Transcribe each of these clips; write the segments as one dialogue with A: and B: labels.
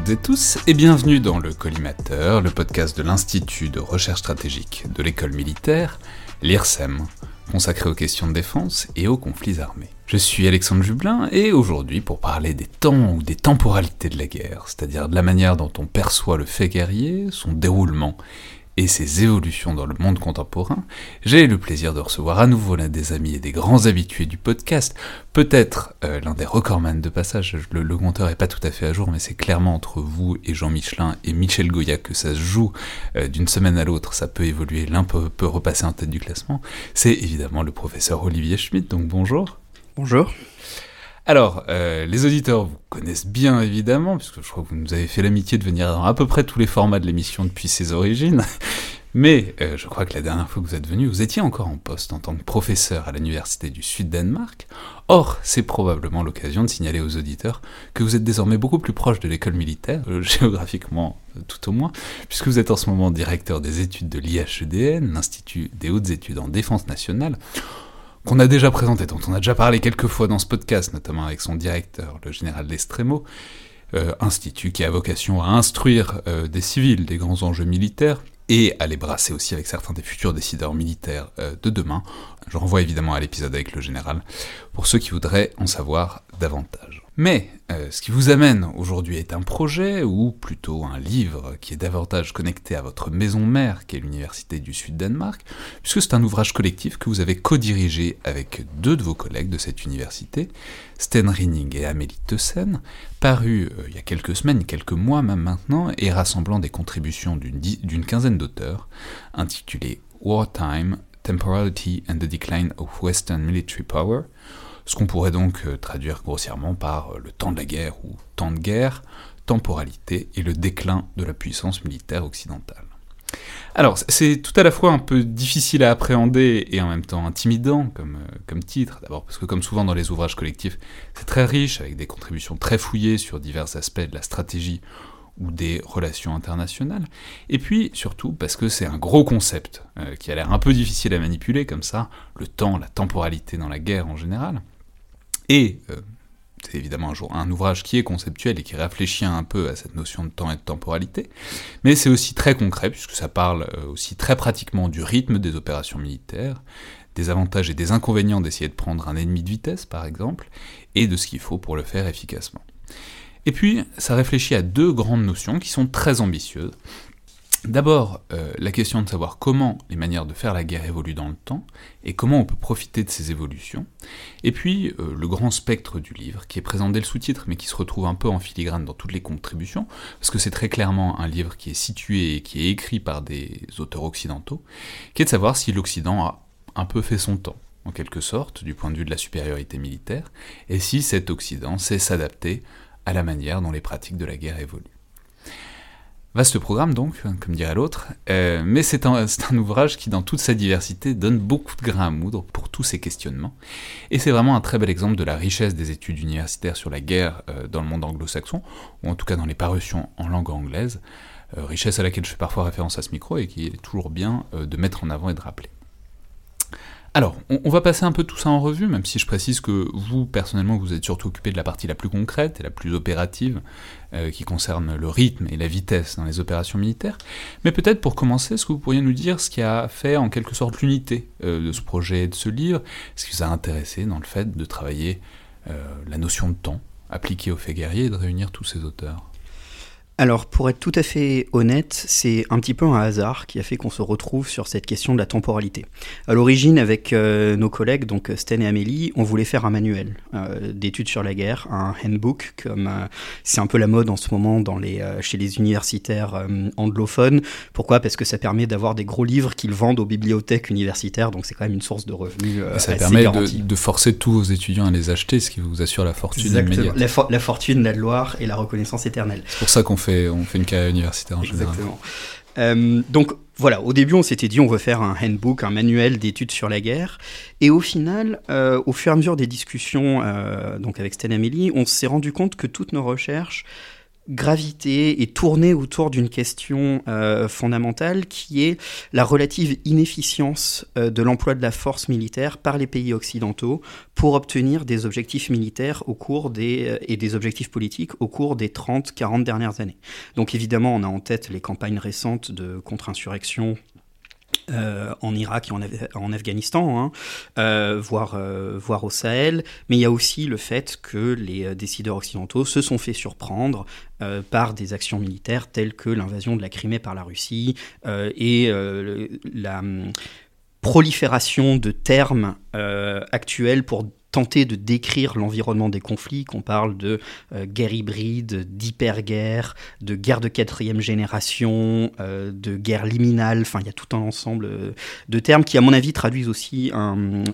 A: toutes et tous et bienvenue dans le Collimateur, le podcast de l'Institut de recherche stratégique de l'école militaire, l'IRSEM, consacré aux questions de défense et aux conflits armés. Je suis Alexandre Jublin et aujourd'hui pour parler des temps ou des temporalités de la guerre, c'est-à-dire de la manière dont on perçoit le fait guerrier, son déroulement et ses évolutions dans le monde contemporain, j'ai le plaisir de recevoir à nouveau l'un des amis et des grands habitués du podcast, peut-être euh, l'un des recordman de passage, le, le, compteur est pas tout à fait à jour, mais c'est clairement entre vous et Jean Michelin et Michel Goya que ça se joue euh, d'une semaine à l'autre, ça peut évoluer, l'un peut, peut repasser en tête du classement, c'est évidemment le professeur Olivier Schmitt, donc bonjour.
B: Bonjour.
A: Alors, euh, les auditeurs vous connaissent bien évidemment, puisque je crois que vous nous avez fait l'amitié de venir dans à peu près tous les formats de l'émission depuis ses origines. Mais euh, je crois que la dernière fois que vous êtes venu, vous étiez encore en poste en tant que professeur à l'Université du Sud-Danemark. Or, c'est probablement l'occasion de signaler aux auditeurs que vous êtes désormais beaucoup plus proche de l'école militaire, euh, géographiquement tout au moins, puisque vous êtes en ce moment directeur des études de l'IHEDN, l'Institut des hautes études en défense nationale qu'on a déjà présenté, dont on a déjà parlé quelques fois dans ce podcast, notamment avec son directeur, le général Lestremo, euh, institut qui a vocation à instruire euh, des civils des grands enjeux militaires et à les brasser aussi avec certains des futurs décideurs militaires euh, de demain. Je renvoie évidemment à l'épisode avec le général pour ceux qui voudraient en savoir davantage. Mais euh, ce qui vous amène aujourd'hui est un projet, ou plutôt un livre, qui est davantage connecté à votre maison mère, qui est l'Université du Sud-Danemark, puisque c'est un ouvrage collectif que vous avez co-dirigé avec deux de vos collègues de cette université, Sten Rinning et Amélie Teussen, paru euh, il y a quelques semaines, quelques mois même maintenant, et rassemblant des contributions d'une quinzaine d'auteurs, intitulé Wartime, Temporality and the Decline of Western Military Power, ce qu'on pourrait donc euh, traduire grossièrement par euh, le temps de la guerre ou temps de guerre, temporalité et le déclin de la puissance militaire occidentale. Alors, c'est tout à la fois un peu difficile à appréhender et en même temps intimidant comme, euh, comme titre, d'abord parce que comme souvent dans les ouvrages collectifs, c'est très riche, avec des contributions très fouillées sur divers aspects de la stratégie ou des relations internationales, et puis surtout parce que c'est un gros concept qui a l'air un peu difficile à manipuler comme ça, le temps, la temporalité dans la guerre en général, et euh, c'est évidemment un, ouvrage qui est conceptuel et qui réfléchit un peu à cette notion de temps et de temporalité, mais c'est aussi très concret, puisque ça parle euh, aussi très pratiquement du rythme des opérations militaires, des avantages et des inconvénients d'essayer de prendre un ennemi de vitesse, par exemple, et de ce qu'il faut pour le faire efficacement. Et puis, ça réfléchit à deux grandes notions qui sont très ambitieuses, D'abord, euh, la question de savoir comment les manières de faire la guerre évoluent dans le temps, et comment on peut profiter de ces évolutions, et puis euh, le grand spectre du livre, qui est présent dès le sous-titre, mais qui se retrouve un peu en filigrane dans toutes les contributions, parce que c'est très clairement un livre qui est situé et qui est écrit par des auteurs occidentaux, qui est de savoir si l'Occident a un peu fait son temps, en quelque sorte, du point de vue de la supériorité militaire, et si cet Occident sait s'adapter à la manière dont les pratiques de la guerre évoluent. Vaste programme donc, comme dirait l'autre, euh, mais c'est un, ouvrage qui, dans toute sa diversité, donne beaucoup de grains à moudre pour tous ces questionnements, et c'est vraiment un très bel exemple de la richesse des études universitaires sur la guerre euh, dans le monde anglo-saxon, ou en tout cas dans les parutions en langue anglaise, euh, richesse à laquelle je fais parfois référence à ce micro et qui est toujours bien de mettre en avant et de rappeler. Alors, on, va passer un peu tout ça en revue, même si je précise que vous, personnellement, vous êtes surtout occupé de la partie la plus concrète et la plus opérative, euh, qui concerne le rythme et la vitesse dans les opérations militaires. Mais peut-être pour commencer, est-ce que vous pourriez nous dire ce qui a fait en quelque sorte l'unité euh, de ce projet et de ce livre? Ce qui vous a intéressé dans le fait de travailler euh, la notion de temps appliquée aux faits guerriers et de réunir tous ces auteurs?
B: Alors, pour être tout à fait honnête, c'est un petit peu un hasard qui a fait qu'on se retrouve sur cette question de la temporalité. À l'origine, avec euh, nos collègues, donc Sten et Amélie, on voulait faire un manuel euh, d'études sur la guerre, un handbook, comme euh, c'est un peu la mode en ce moment dans les, chez les universitaires anglophones. Pourquoi? Parce que ça permet d'avoir des gros livres qu'ils vendent aux bibliothèques universitaires, donc c'est quand même une source de revenus.
A: ça permet de, forcer tous vos étudiants à les acheter, ce qui vous assure la fortune Exactement.
B: La, la, fortune, la gloire et la reconnaissance éternelle.
A: C'est pour ça qu'on fait on fait une carrière universitaire en général.
B: Euh, donc voilà, au début on s'était dit on veut faire un handbook, un manuel d'études sur la guerre, et au final, euh, au fur et à mesure des discussions euh, donc avec Stan Amélie, on s'est rendu compte que toutes nos recherches gravité et tourner autour d'une question euh, fondamentale qui est la relative inefficience euh, de l'emploi de la force militaire par les pays occidentaux pour obtenir des objectifs militaires au cours des, euh, et des objectifs politiques au cours des 30-40 dernières années. Donc évidemment, on a en tête les campagnes récentes de contre-insurrection euh, en Irak et en, Afghanistan, hein, euh, voire, euh, voire, au Sahel, mais il y a aussi le fait que les décideurs occidentaux se sont fait surprendre par des actions militaires telles que l'invasion de la Crimée par la Russie et la hum, prolifération de termes actuels pour tenter de décrire l'environnement des conflits, qu'on parle de euh, guerre hybride, d'hyperguerre, de guerre de quatrième génération, euh, de guerre liminale, enfin il y a tout un ensemble euh, de termes qui à mon avis traduisent aussi un,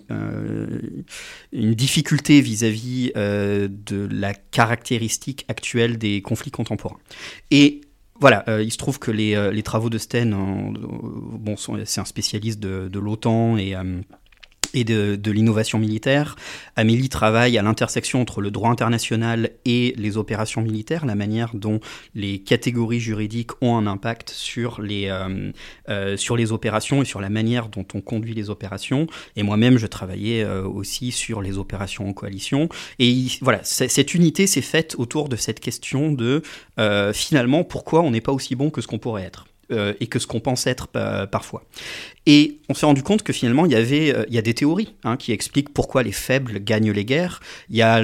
B: une difficulté vis-à-vis de la caractéristique actuelle des conflits contemporains. Et voilà, il se trouve que les, travaux de Sten, bon, c'est un spécialiste de l'OTAN et et de, l'innovation militaire. Amélie travaille à l'intersection entre le droit international et les opérations militaires, la manière dont les catégories juridiques ont un impact sur les, euh, euh, sur les opérations et sur la manière dont on conduit les opérations. Et moi-même, je travaillais euh, aussi sur les opérations en coalition. Et voilà, cette unité s'est faite autour de cette question de finalement pourquoi on n'est pas aussi bon que ce qu'on pourrait être. Euh, et que ce qu'on pense être parfois. Et on s'est rendu compte que finalement, il y avait euh, il y a des théories hein, qui expliquent pourquoi les faibles gagnent les guerres. Il y a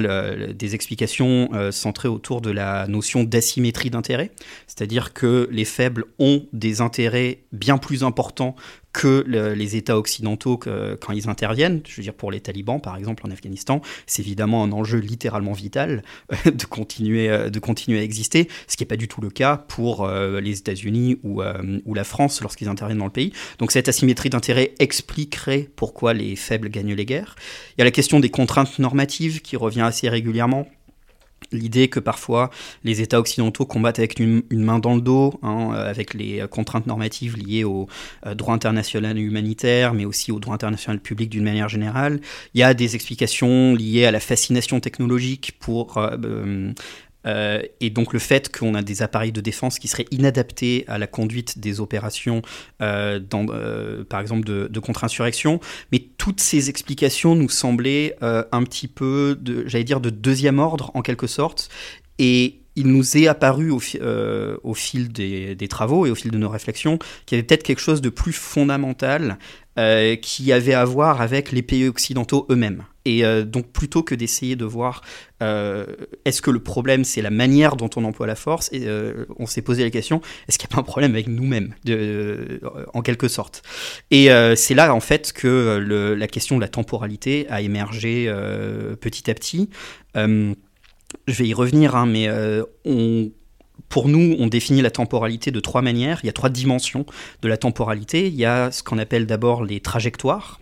B: des explications euh, centrées autour de la notion d'asymétrie d'intérêt, c'est-à-dire que les faibles ont des intérêts bien plus importants que les États occidentaux quand ils interviennent. Je veux dire, pour les talibans, par exemple, en Afghanistan, c'est évidemment un enjeu littéralement vital euh, de, continuer, euh, de continuer à exister, ce qui n'est pas du tout le cas pour euh, les États-Unis ou, ou la France lorsqu'ils interviennent dans le pays. Donc cette asymétrie d'intérêt expliquerait pourquoi les faibles gagnent les guerres. Il y a la question des contraintes normatives qui revient assez régulièrement l'idée que parfois les États occidentaux combattent avec une, main dans le dos, hein, euh, avec les euh, contraintes normatives liées au euh, droit international humanitaire, mais aussi au droit international public d'une manière générale. Il y a des explications liées à la fascination technologique pour et donc le fait qu'on a des appareils de défense qui seraient inadaptés à la conduite des opérations, euh, euh, par exemple de, contre-insurrection. Mais toutes ces explications nous semblaient un petit peu, j'allais dire, de deuxième ordre en quelque sorte. Et il nous est apparu au, fil des, travaux et au fil de nos réflexions qu'il y avait peut-être quelque chose de plus fondamental euh, qui avait à voir avec les pays occidentaux eux-mêmes. Et euh, donc plutôt que d'essayer de voir euh, est-ce que le problème c'est la manière dont on emploie la force, et, on s'est posé la question est-ce qu'il n'y a pas un problème avec nous-mêmes, en quelque sorte? Et c'est là en fait que la question de la temporalité a émergé petit à petit. je vais y revenir, hein, mais pour nous, on définit la temporalité de trois manières. Il y a trois dimensions de la temporalité. Il y a ce qu'on appelle d'abord les trajectoires.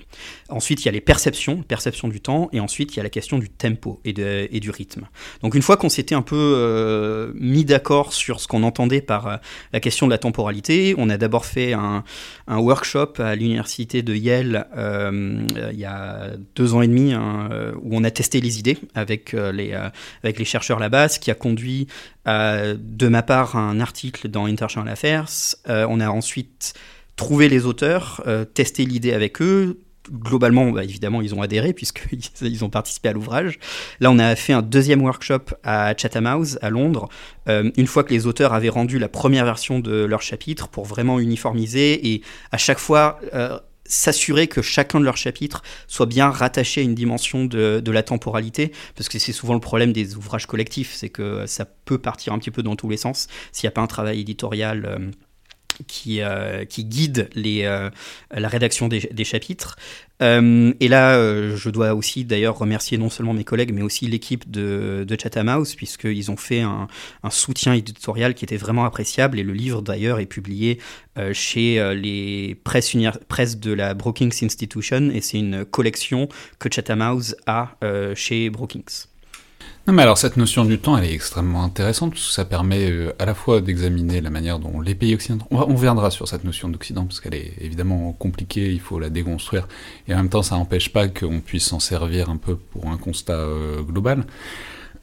B: Ensuite, il y a les perceptions, perception du temps. Et ensuite, il y a la question du tempo et, et du rythme. Donc, une fois qu'on s'était un peu euh, mis d'accord sur ce qu'on entendait par euh, la question de la temporalité, on a d'abord fait un, workshop à l'université de Yale euh, il y a deux ans et demi, hein, où on a testé les idées avec, les, avec les chercheurs là-bas, ce qui a conduit de ma part un article dans International Affairs. On a ensuite trouvé les auteurs, testé l'idée avec eux, globalement, bah, évidemment, ils ont adhéré puisqu'ils ils ont participé à l'ouvrage. Là, on a fait un deuxième workshop à Chatham House, à Londres, euh, une fois que les auteurs avaient rendu la première version de leur chapitre pour vraiment uniformiser et à chaque fois euh, s'assurer que chacun de leurs chapitres soit bien rattaché à une dimension de, la temporalité, parce que c'est souvent le problème des ouvrages collectifs, c'est que ça peut partir un petit peu dans tous les sens s'il n'y a pas un travail éditorial. Euh, qui, euh, qui guide euh, la rédaction des, chapitres. Euh, et là, je dois aussi d'ailleurs remercier non seulement mes collègues, mais aussi l'équipe de, de Chatham House, puisqu'ils ont fait un, un, soutien éditorial qui était vraiment appréciable. Et le livre d'ailleurs est publié chez les presses, presses de la Brookings Institution, et c'est une collection que Chatham House a chez Brookings.
A: Non, mais alors cette notion du temps, elle est extrêmement intéressante parce que ça permet euh, à la fois d'examiner la manière dont les pays occidentaux. On, reviendra sur cette notion d'Occident parce qu'elle est évidemment compliquée, il faut la déconstruire et en même temps ça n'empêche pas qu'on puisse s'en servir un peu pour un constat euh, global.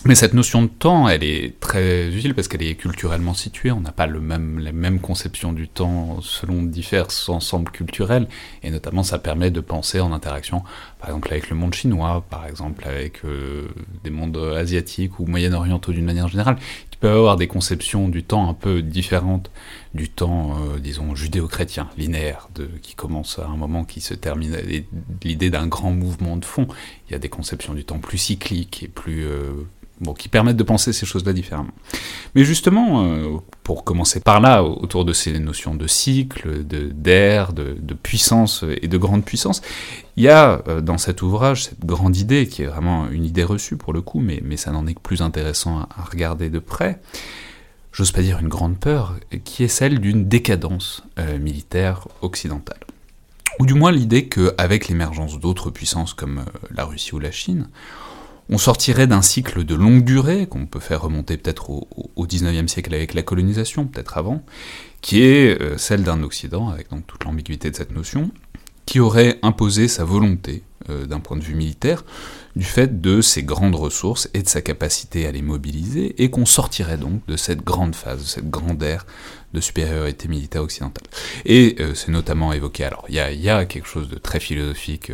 A: Mais cette notion de temps, elle est très utile parce qu'elle est culturellement située. On n'a pas le même, la même conception du temps selon divers ensembles culturels. Et notamment, ça permet de penser en interaction, par exemple, avec le monde chinois, par exemple, avec euh, des mondes asiatiques ou moyen-orientaux d'une manière générale, qui peuvent avoir des conceptions du temps un peu différentes du temps, euh, disons, judéo-chrétien, linéaire, de, qui commence à un moment qui se termine. L'idée d'un grand mouvement de fond. Il y a des conceptions du temps plus cycliques et plus. Euh, qui permettent de penser ces choses-là différemment. Mais justement, euh, pour commencer par là, autour de ces notions de cycle, d'air, de, de, puissance et de grande puissance, il y a euh, dans cet ouvrage cette grande idée, qui est vraiment une idée reçue pour le coup, mais, mais ça n'en est que plus intéressant à, regarder de près, j'ose pas dire une grande peur, qui est celle d'une décadence euh, militaire occidentale. Ou du moins l'idée qu'avec l'émergence d'autres puissances comme la Russie ou la Chine, on sortirait d'un cycle de longue durée, qu'on peut faire remonter peut-être au, au 19e siècle avec la colonisation, peut-être avant, qui est euh, celle d'un Occident, avec donc toute l'ambiguïté de cette notion, qui aurait imposé sa volonté, euh, d'un point de vue militaire, du fait de ses grandes ressources et de sa capacité à les mobiliser, et qu'on sortirait donc de cette grande phase, de cette grande ère de supériorité militaire occidentale. Et euh, c'est notamment évoqué, alors il y a, quelque chose de très philosophique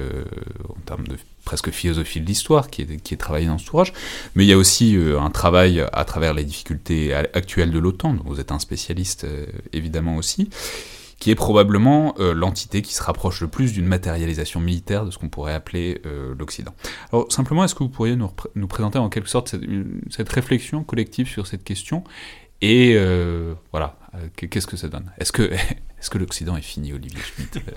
A: en termes de presque philosophie de l'histoire qui est, qui est travaillée dans cet ouvrage, mais il y a aussi euh, un travail à travers les difficultés actuelles de l'OTAN, dont vous êtes un spécialiste euh, évidemment aussi, qui est probablement euh, l'entité qui se rapproche le plus d'une matérialisation militaire de ce qu'on pourrait appeler l'Occident. Alors simplement, est-ce que vous pourriez nous, présenter en quelque sorte cette, réflexion collective sur cette question? Et voilà, qu'est-ce que ça donne? Est-ce que Est-ce que l'Occident est fini, Olivier Schmitt?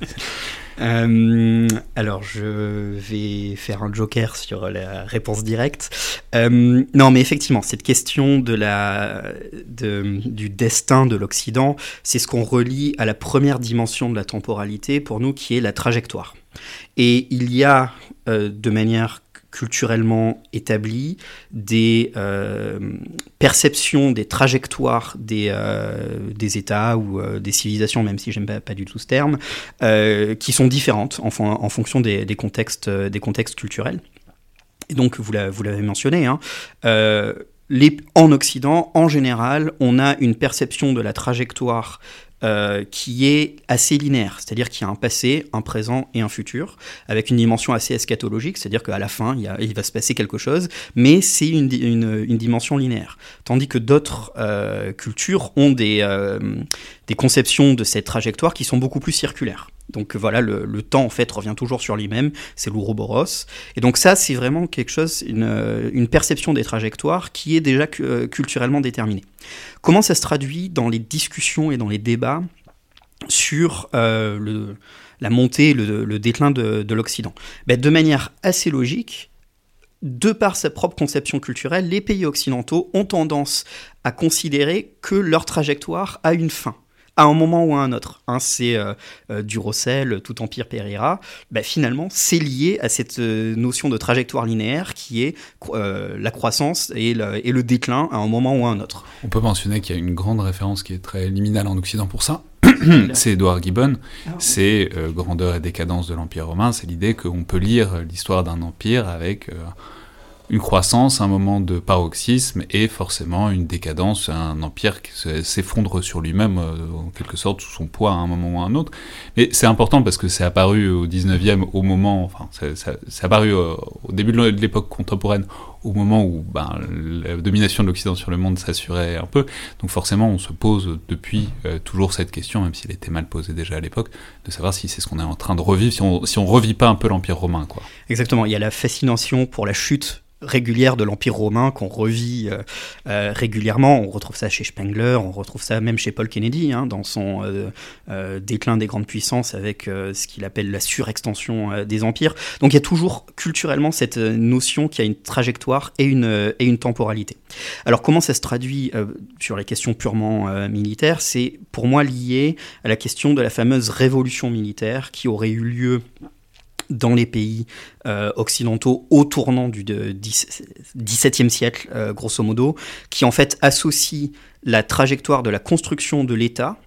B: Euh, Alors, je vais faire un joker sur la réponse directe. Euh, non, mais effectivement, cette question de la, de, du destin de l'Occident, c'est ce qu'on relie à la première dimension de la temporalité pour nous, qui est la trajectoire. Et il y a, euh, de manière culturellement établi, des euh, perceptions, des trajectoires des, euh, des États ou euh, des civilisations, même si j'aime pas, pas, du tout ce terme, qui sont différentes en, en fonction des, contextes, des contextes culturels. Et donc, vous l'avez mentionné, hein, en Occident, en général, on a une perception de la trajectoire euh, qui est assez linéaire, c'est-à-dire qu'il y a un passé, un présent et un futur, avec une dimension assez eschatologique, c'est-à-dire qu'à la fin, il, va se passer quelque chose, mais c'est une, dimension linéaire. Tandis que d'autres euh, cultures ont des, euh, des conceptions de cette trajectoire qui sont beaucoup plus circulaires. Donc voilà, le, temps en fait revient toujours sur lui-même, c'est l'ouroboros. Et donc ça, c'est vraiment quelque chose, une, une, perception des trajectoires qui est déjà culturellement déterminée. Comment ça se traduit dans les discussions et dans les débats sur euh, la montée, le, le déclin de, de l'Occident? Ben, De manière assez logique, de par sa propre conception culturelle, les pays occidentaux ont tendance à considérer que leur trajectoire a une fin à un moment ou à un autre. Un, c'est euh, euh, du Rossel, tout empire périra. Bah, finalement, c'est lié à cette euh, notion de trajectoire linéaire qui est la croissance et le, et le, déclin à un moment ou à un autre.
A: On peut mentionner qu'il y a une grande référence qui est très liminale en Occident pour ça. c'est Edouard Gibbon, ah c'est Grandeur et décadence de l'Empire romain, c'est l'idée qu'on peut lire l'histoire d'un empire avec une croissance, un moment de paroxysme et forcément une décadence, un empire qui s'effondre sur lui-même, euh, en quelque sorte, sous son poids à un moment ou à un autre. Mais c'est important parce que c'est apparu au 19e, au moment, enfin, c'est apparu euh, au début de l'époque contemporaine, au moment où ben, la domination de l'Occident sur le monde s'assurait un peu. Donc forcément, on se pose depuis euh, toujours cette question, même s'il était mal posée déjà à l'époque, de savoir si c'est ce qu'on est en train de revivre, si on, si on revit pas un peu l'Empire romain. Quoi.
B: Exactement, il y a la fascination pour la chute régulière de l'Empire romain qu'on revit euh, euh, régulièrement. On retrouve ça chez Spengler, on retrouve ça même chez Paul Kennedy, hein, dans son euh, déclin des grandes puissances avec ce qu'il appelle la surextension des empires. Donc il y a toujours culturellement cette notion qui a une trajectoire et une, et une temporalité. Alors comment ça se traduit sur les questions purement militaires? C'est pour moi lié à la question de la fameuse révolution militaire qui aurait eu lieu dans les pays euh, occidentaux au tournant du XVIIe siècle, euh, grosso modo, qui en fait associe la trajectoire de la construction de l'État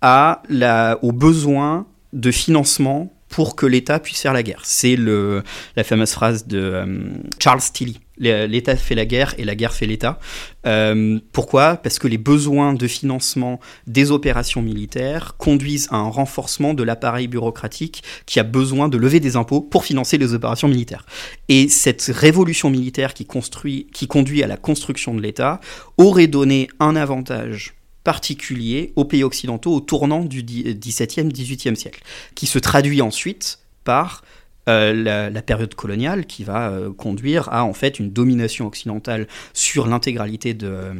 B: à la, aux besoins de financement pour que l'État puisse faire la guerre. C'est la fameuse phrase de euh, Charles Tilly. L'État fait la guerre et la guerre fait l'État. Euh, pourquoi? Parce que les besoins de financement des opérations militaires conduisent à un renforcement de l'appareil bureaucratique qui a besoin de lever des impôts pour financer les opérations militaires. Et cette révolution militaire qui, qui conduit à la construction de l'État aurait donné un avantage particulier aux pays occidentaux au tournant du XVIIe, XVIIIe siècle, qui se traduit ensuite par euh, la, période coloniale qui va euh, conduire à en fait une domination occidentale sur l'intégralité de,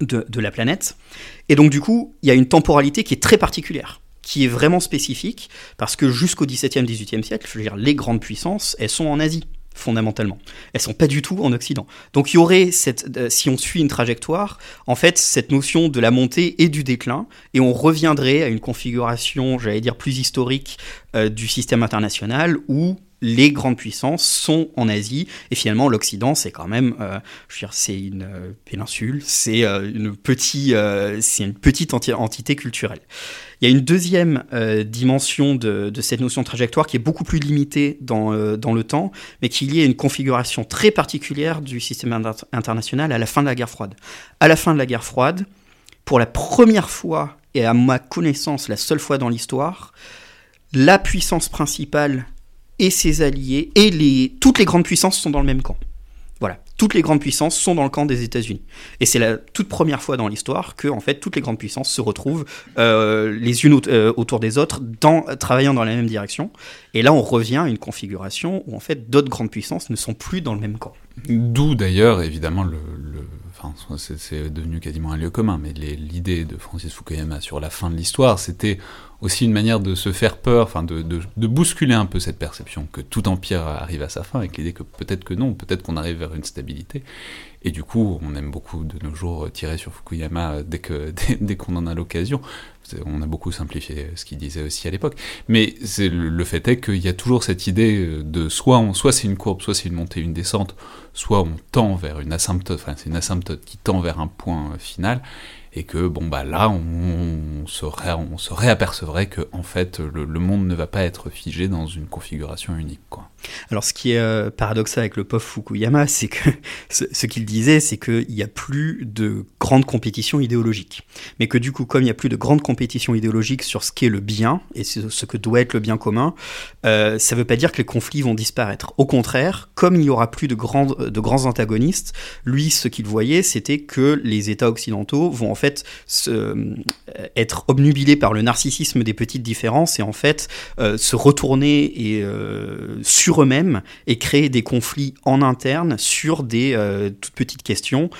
B: de, la planète. Et donc du coup, il y a une temporalité qui est très particulière qui est vraiment spécifique, parce que jusqu'au XVIIe, XVIIIe siècle, les grandes puissances, elles sont en Asie fondamentalement. Elles sont pas du tout en Occident. Donc il y aurait cette, euh, si on suit une trajectoire, en fait cette notion de la montée et du déclin, et on reviendrait à une configuration, j'allais dire plus historique euh, du système international où les grandes puissances sont en Asie. Et finalement l'Occident c'est quand même euh, je veux dire c'est une euh, péninsule c'est euh, une petite c'est une petite entité culturelle. Il y a une deuxième dimension de, cette notion de trajectoire qui est beaucoup plus limitée dans, dans le temps mais qui liée à une configuration très particulière du système international à la fin de la guerre froide. À la fin de la guerre froide pour la première fois et à ma connaissance la seule fois dans l'histoire la puissance principale et ses alliés et les, toutes les grandes puissances sont dans le même camp. Voilà, toutes les grandes puissances sont dans le camp des États-Unis. Et c'est la toute première fois dans l'histoire que, en fait, toutes les grandes puissances se retrouvent euh, les unes euh, autour des autres, travaillant dans la même direction. Et là, on revient à une configuration où, en fait, d'autres grandes puissances ne sont plus dans le même camp.
A: D'où, d'ailleurs, évidemment, le, enfin, c'est devenu quasiment un lieu commun, mais l'idée de Francis Fukuyama sur la fin de l'histoire, c'était aussi une manière de se faire peur, enfin de, de, bousculer un peu cette perception que tout empire arrive à sa fin, avec l'idée que peut-être que non, peut-être qu'on arrive vers une stabilité. Et du coup, on aime beaucoup de nos jours tirer sur Fukuyama dès que dès, qu'on en a l'occasion. On a beaucoup simplifié ce qu'il disait aussi à l'époque. Mais le, fait est qu'il y a toujours cette idée de soit soit c'est une courbe, soit c'est une montée, une descente, soit on tend vers une asymptote, enfin c'est une asymptote qui tend vers un point final et que bon bah là on, se, on se réapercevrait que en fait le, monde ne va pas être figé dans une configuration unique.
B: Alors ce qui est euh, paradoxal avec le pauvre Fukuyama, c'est que ce, qu'il disait, c'est qu'il n'y a plus de grande compétition idéologique. Mais que du coup, comme il n'y a plus de grande compétition idéologique sur ce qu'est le bien et ce que doit être le bien commun, euh, ça ne veut pas dire que les conflits vont disparaître. Au contraire, comme il n'y aura plus de, de grands antagonistes, lui, ce qu'il voyait, c'était que les États occidentaux vont en fait euh, être obnubilés par le narcissisme des petites différences et en fait se retourner et sur eux-mêmes et créer des conflits en interne sur des euh, toutes petites questions.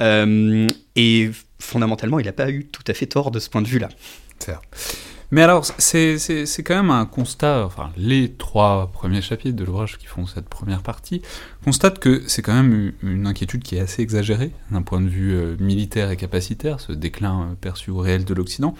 B: Euh, et fondamentalement, il n'a pas eu tout à fait tort de ce point de vue-là.
A: Mais alors, c'est quand même un constat, enfin, les trois premiers chapitres de l'ouvrage qui font cette première partie constatent que c'est quand même une inquiétude qui est assez exagérée d'un point de vue euh, militaire et capacitaire, ce déclin perçu au réel de l'Occident.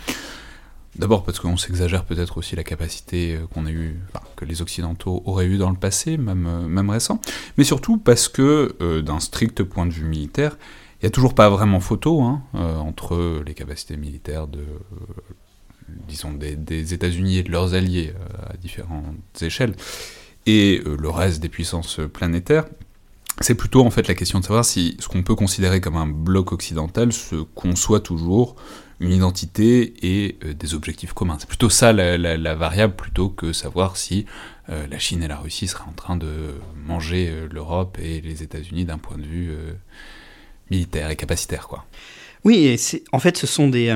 A: D'abord parce qu'on s'exagère peut-être aussi la capacité euh, qu'on a eu, que les Occidentaux auraient eu dans le passé, même, euh, même récent, mais surtout parce que, euh, d'un strict point de vue militaire, il n'y a toujours pas vraiment photo hein, entre les capacités militaires de, disons, des, États-Unis et de leurs alliés à différentes échelles, et le reste des puissances planétaires. c'est plutôt en fait la question de savoir si ce qu'on peut considérer comme un bloc occidental se conçoit toujours une identité et euh, des objectifs communs. C'est plutôt ça la, variable plutôt que savoir si euh, la Chine et la Russie seraient en train de manger euh, l'Europe et les États-Unis d'un point de vue militaire et capacitaire. Quoi.
B: Oui, et en fait ce sont des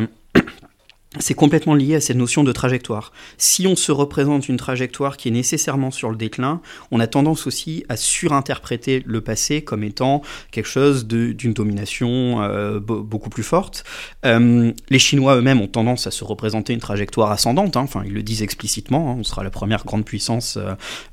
B: c'est complètement lié à cette notion de trajectoire. Si on se représente une trajectoire qui est nécessairement sur le déclin, on a tendance aussi à surinterpréter le passé comme étant quelque chose d'une domination euh, beaucoup plus forte. Euh, les Chinois eux-mêmes ont tendance à se représenter une trajectoire ascendante, hein. enfin ils le disent explicitement, hein. on sera la première grande puissance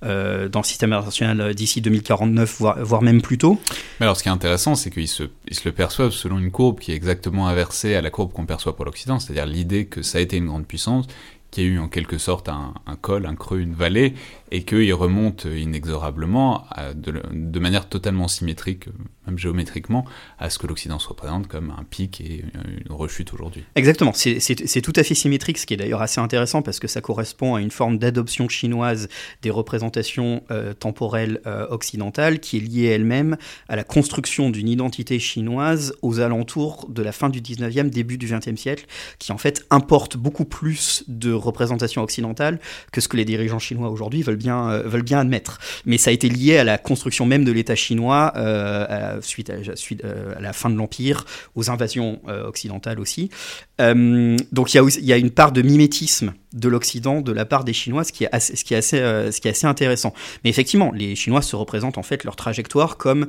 B: euh, dans le système international d'ici 2049, voire, même plus tôt.
A: Mais alors ce qui est intéressant, c'est qu'ils se, se le perçoivent selon une courbe qui est exactement inversée à la courbe qu'on perçoit pour l'Occident, c'est-à-dire l'idée que ça a été une grande puissance, qui a eu en quelque sorte un, un col, un creux, une vallée, et qu'il remonte inexorablement de, manière totalement symétrique, même géométriquement, à ce que l'Occident se représente comme un pic et une rechute aujourd'hui.
B: Exactement, c'est tout à fait symétrique, ce qui est d'ailleurs assez intéressant parce que ça correspond à une forme d'adoption chinoise des représentations euh, temporelles euh, occidentales qui est liée elle-même à la construction d'une identité chinoise aux alentours de la fin du 19e, début du 20e siècle, qui en fait importe beaucoup plus de représentations occidentales que ce que les dirigeants chinois aujourd'hui veulent bien, euh, veulent bien admettre. Mais ça a été lié à la construction même de l'État chinois euh, suite, à, suite euh, à, la fin de l'Empire, aux invasions occidentales aussi. donc il y, a il y a une part de mimétisme de l'Occident de la part des Chinois, ce qui est assez, ce qui est assez, ce qui est assez intéressant. Mais effectivement, les Chinois se représentent en fait leur trajectoire comme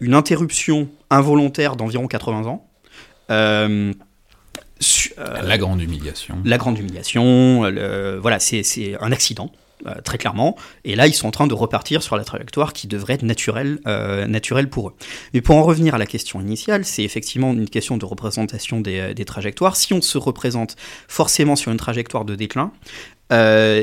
B: une interruption involontaire d'environ 80 ans.
A: la grande humiliation.
B: La grande humiliation, voilà, c'est un accident. Euh, très clairement. Et là, ils sont en train de repartir sur la trajectoire qui devrait être naturelle, euh, naturelle pour eux. Mais pour en revenir à la question initiale, c'est effectivement une question de représentation des, euh, des, trajectoires. Si on se représente forcément sur une trajectoire de déclin,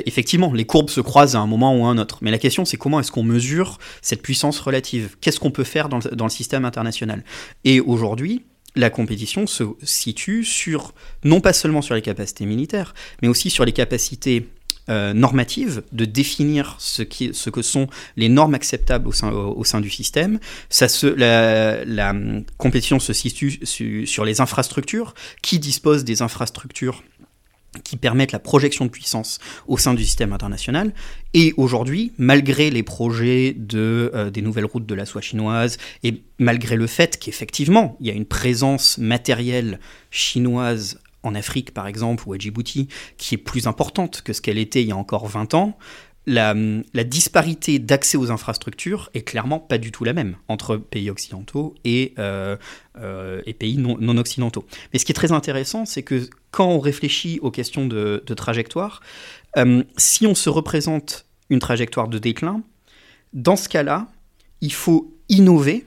B: effectivement, les courbes se croisent à un moment ou à un autre. Mais la question, c'est comment est-ce qu'on mesure cette puissance relative? Qu'est-ce qu'on peut faire dans le, dans le système international? Et aujourd'hui, la compétition se situe sur, non pas seulement sur les capacités militaires, mais aussi sur les capacités euh, normative de définir ce, qui, ce que sont les normes acceptables au sein, au, sein du système. Ça se, la, compétition se situe sur les infrastructures. Qui dispose des infrastructures qui permettent la projection de puissance au sein du système international? Et aujourd'hui, malgré les projets de, euh, des nouvelles routes de la soie chinoise, et malgré le fait qu'effectivement, il y a une présence matérielle chinoise en Afrique par exemple ou à Djibouti, qui est plus importante que ce qu'elle était il y a encore 20 ans, la, disparité d'accès aux infrastructures est clairement pas du tout la même entre pays occidentaux et, euh, euh, pays non, occidentaux. Mais ce qui est très intéressant, c'est que quand on réfléchit aux questions de, trajectoire, euh, si on se représente une trajectoire de déclin, dans ce cas-là, il faut innover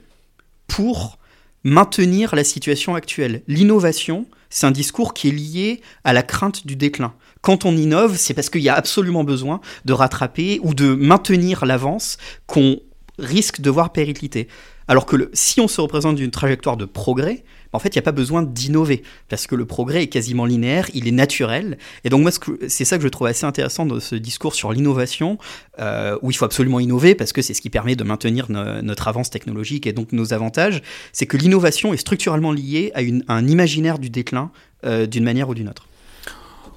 B: pour maintenir la situation actuelle. L'innovation, c'est un discours qui est lié à la crainte du déclin. Quand on innove, c'est parce qu'il y a absolument besoin de rattraper ou de maintenir l'avance qu'on risque de voir péricliter. Alors que si on se représente d'une trajectoire de progrès, en fait, il n'y a pas besoin d'innover, parce que le progrès est quasiment linéaire, il est naturel. Et donc moi, c'est ça que je trouve assez intéressant dans ce discours sur l'innovation, euh, où il faut absolument innover, parce que c'est ce qui permet de maintenir notre avance technologique et donc nos avantages, c'est que l'innovation est structurellement liée à, un imaginaire du déclin euh, d'une manière ou d'une autre.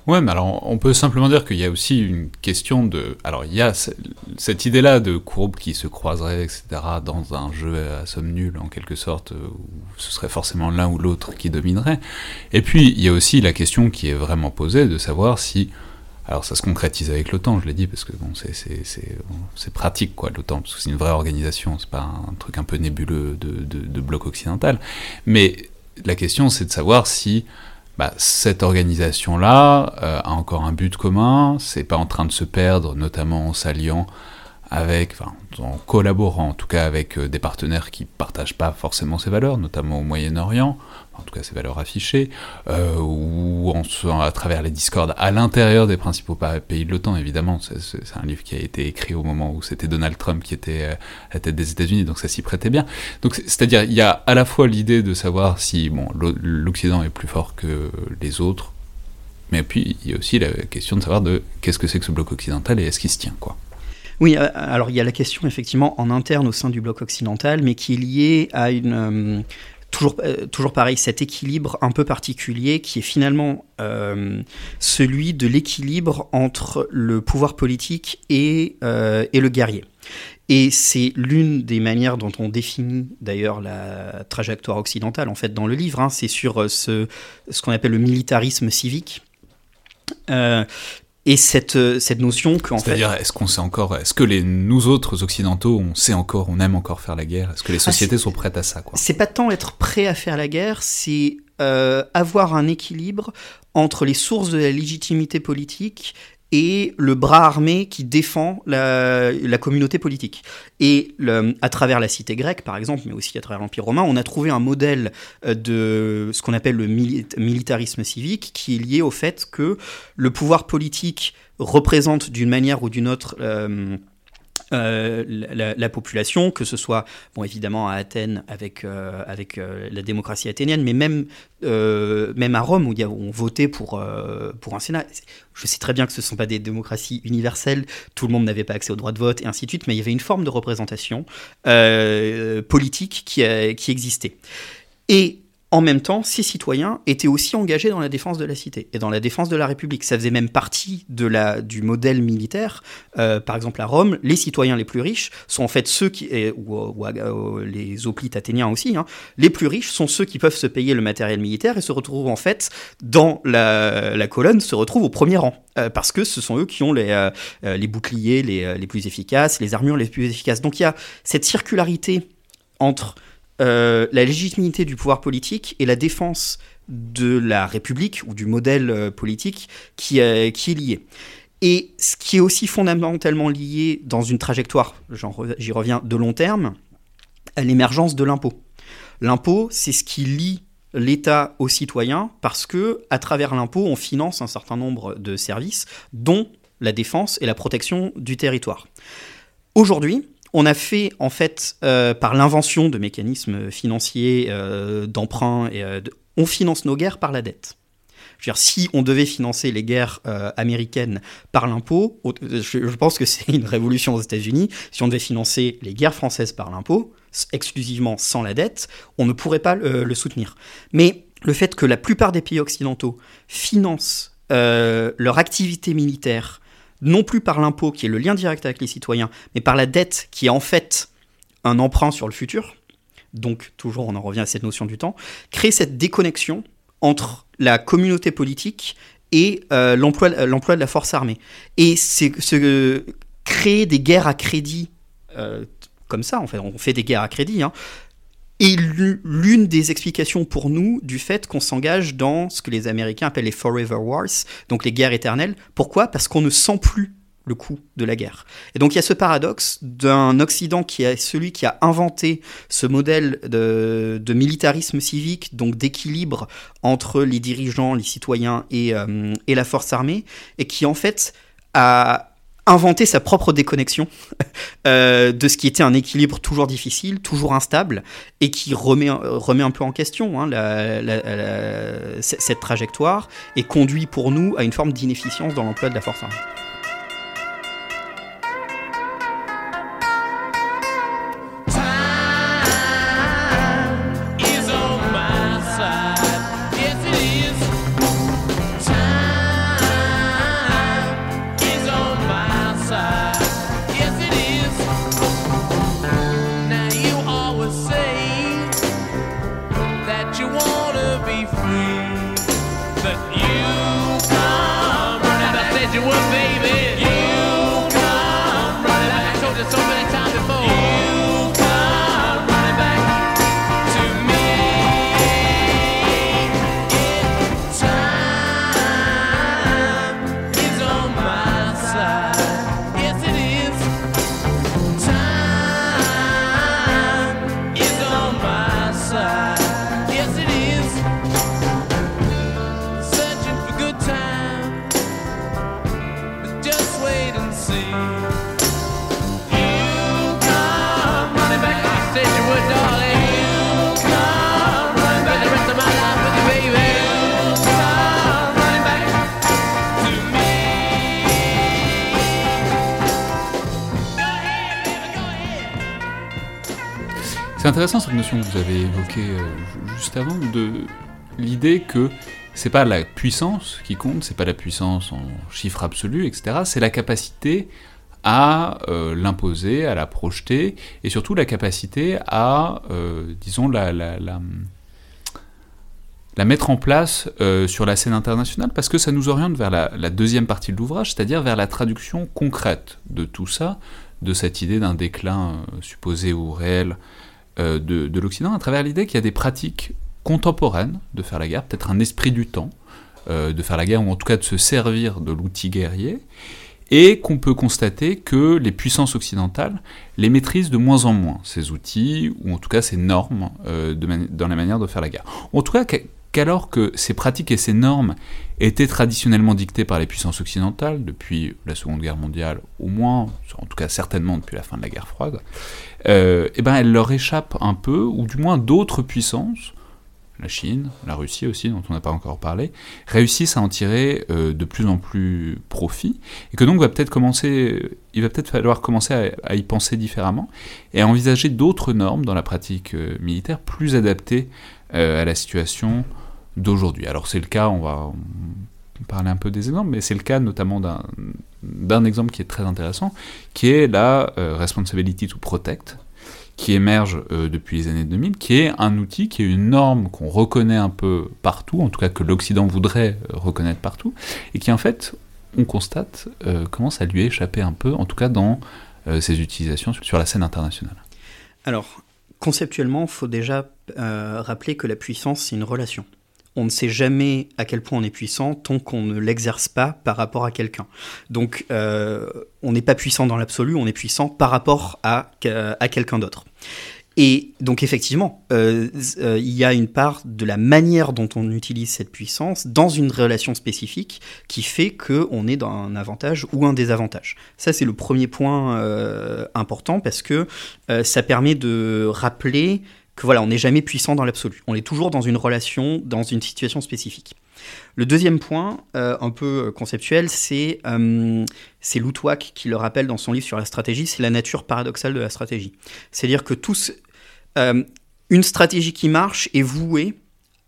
A: Ouais, mais alors on peut simplement dire qu'il y a aussi une question de. Alors il y a cette idée-là de courbe qui se croiserait, etc., dans un jeu à somme nulle, en quelque sorte, où ce serait forcément l'un ou l'autre qui dominerait. Et puis il y a aussi la question qui est vraiment posée de savoir si. Alors ça se concrétise avec l'OTAN, je l'ai dit, parce que bon, c'est pratique, quoi, l'OTAN, parce que c'est une vraie organisation, c'est pas un truc un peu nébuleux de bloc occidental. Mais la question, c'est de savoir si bah, cette organisation-là euh, a encore un but commun, c'est pas en train de se perdre, notamment en s'alliant avec, enfin, en collaborant en tout cas avec euh, des partenaires qui partagent pas forcément ces valeurs, notamment au Moyen-Orient, en tout cas ces valeurs affichées, euh, ou en, à travers les discords à l'intérieur des principaux pays de l'OTAN, évidemment. C'est un livre qui a été écrit au moment où c'était Donald Trump qui était euh, à la tête des États-Unis, donc ça s'y prêtait bien. Donc c'est-à-dire, il y a à la fois l'idée de savoir si bon, l'Occident est plus fort que les autres, mais puis il y a aussi la question de savoir de qu'est-ce que c'est que ce bloc occidental et est-ce qu'il se tient, quoi.
B: Oui, euh, alors il y a la question effectivement en interne au sein du bloc occidental, mais qui est liée à une... Euh, toujours, euh, pareil, cet équilibre un peu particulier qui est finalement celui de l'équilibre entre le pouvoir politique et, et le guerrier. Et c'est l'une des manières dont on définit d'ailleurs la trajectoire occidentale en fait dans le livre. Hein. c'est sur ce, qu'on appelle le militarisme civique. Euh, et cette, euh, cette notion qu'en
A: fait. C'est-à-dire, est-ce qu'on sait encore, est-ce que les, nous autres occidentaux, on sait encore, on aime encore faire la guerre? Est-ce que les ah, sociétés sont prêtes à ça quoi?
B: C'est pas tant être prêt à faire la guerre, c'est euh, avoir un équilibre entre les sources de la légitimité politique et le bras armé qui défend la, communauté politique. Et à travers la cité grecque, par exemple, mais aussi à travers l'Empire romain, on a trouvé un modèle euh, de ce qu'on appelle le militarisme civique, qui est lié au fait que le pouvoir politique représente d'une manière ou d'une autre... Euh, euh, la, population, que ce soit bon évidemment à Athènes avec euh, avec euh, la démocratie athénienne, mais même même à Rome où, y a, on votait pour pour un Sénat. Je sais très bien que ce ne sont pas des démocraties universelles, tout le monde n'avait pas accès au droit de vote et ainsi de suite, mais il y avait une forme de représentation politique qui, qui existait. Et en même temps, ces citoyens étaient aussi engagés dans la défense de la cité et dans la défense de la République. Ça faisait même partie de la, du modèle militaire. Euh, par exemple, à Rome, les citoyens les plus riches sont en fait ceux qui, ou, les hoplites athéniens aussi, hein, les plus riches sont ceux qui peuvent se payer le matériel militaire et se retrouvent en fait dans la, colonne, se retrouvent au premier rang. Euh, parce que ce sont eux qui ont les, euh, les boucliers les, les plus efficaces, les armures les plus efficaces. Donc il y a cette circularité entre euh, la légitimité du pouvoir politique et la défense de la République ou du modèle euh, politique qui, qui est lié. Et ce qui est aussi fondamentalement lié dans une trajectoire, j'y reviens, de long terme, à l'émergence de l'impôt. L'impôt, c'est ce qui lie l'État aux citoyens parce que, à travers l'impôt, on finance un certain nombre de services, dont la défense et la protection du territoire. Aujourd'hui, on a fait, en fait, euh, par l'invention de mécanismes financiers, euh, d'emprunt, euh, on finance nos guerres par la dette. Si on devait financer les guerres américaines par l'impôt, je, pense que c'est une révolution aux États-Unis. Si on devait financer les guerres françaises par l'impôt, exclusivement sans la dette, on ne pourrait pas le soutenir. Mais le fait que la plupart des pays occidentaux financent leur activité militaire non plus par l'impôt qui est le lien direct avec les citoyens, mais par la dette qui est en fait un emprunt sur le futur, donc toujours on en revient à cette notion du temps, crée cette déconnexion entre la communauté politique et euh, l'emploi de la force armée. Et c'est créer des guerres à crédit euh, comme ça, en fait, on fait des guerres à crédit, hein, et l'une des explications pour nous du fait qu'on s'engage dans ce que les Américains appellent les Forever Wars, donc les guerres éternelles. Pourquoi? Parce qu'on ne sent plus le coût de la guerre. Et donc il y a ce paradoxe d'un Occident qui est celui qui a inventé ce modèle de, militarisme civique, donc d'équilibre entre les dirigeants, les citoyens et, euh, et la force armée, et qui en fait a inventer sa propre déconnexion euh, de ce qui était un équilibre toujours difficile, toujours instable, et qui remet, remet un peu en question hein, cette trajectoire et conduit pour nous à une forme d'inefficience dans l'emploi de la force armée.
A: Que vous avez évoquée euh, juste avant de l'idée que c'est pas la puissance qui compte, c'est pas la puissance en chiffres absolus, etc. C'est la capacité à euh, l'imposer, à la projeter, et surtout la capacité à, euh, disons, la, mettre en place sur la scène internationale, parce que ça nous oriente vers la deuxième partie de l'ouvrage, c'est-à-dire vers la traduction concrète de tout ça, de cette idée d'un déclin supposé ou réel de, de l'Occident, à travers l'idée qu'il y a des pratiques contemporaines de faire la guerre, peut-être un esprit du temps de faire la guerre, ou en tout cas de se servir de l'outil guerrier, et qu'on peut constater que les puissances occidentales les maîtrisent de moins en moins, ces outils, ou en tout cas ces normes euh, dans la manière de faire la guerre. En tout cas, qu'alors que ces pratiques et ces normes étaient traditionnellement dictées par les puissances occidentales, depuis la Seconde Guerre mondiale au moins, en tout cas certainement depuis la fin de la guerre froide, euh, eh ben elles leur échappent un peu, ou du moins d'autres puissances, la Chine, la Russie aussi, dont on n'a pas encore parlé, réussissent à en tirer euh, de plus en plus profit, et que donc va peut-être commencer, il va peut-être falloir commencer à, à, y penser différemment, et à envisager d'autres normes dans la pratique euh, militaire plus adaptées euh, à la situation d'aujourd'hui. Alors c'est le cas, on va parler un peu des exemples, mais c'est le cas notamment d'un exemple qui est très intéressant, qui est la euh, Responsibility to Protect, qui émerge euh, depuis les années 2000, qui est un outil, qui est une norme qu'on reconnaît un peu partout, en tout cas que l'Occident voudrait reconnaître partout, et qui en fait, on constate, euh, commence à lui échapper un peu, en tout cas dans euh, ses utilisations sur la scène internationale.
B: Alors, conceptuellement, il faut déjà rappeler que la puissance, c'est une relation on ne sait jamais à quel point on est puissant tant qu'on ne l'exerce pas par rapport à quelqu'un. Donc euh, on n'est pas puissant dans l'absolu, on est puissant par rapport à, à quelqu'un d'autre. Et donc effectivement, euh, euh, il y a une part de la manière dont on utilise cette puissance dans une relation spécifique qui fait qu'on est dans un avantage ou un désavantage. Ça c'est le premier point euh, important parce que euh, ça permet de rappeler voilà, on n'est jamais puissant dans l'absolu. On est toujours dans une relation, dans une situation spécifique. Le deuxième point, euh, un peu conceptuel, c'est euh, Loutouac qui le rappelle dans son livre sur la stratégie, c'est la nature paradoxale de la stratégie. C'est-à-dire que tous, euh, une stratégie qui marche est vouée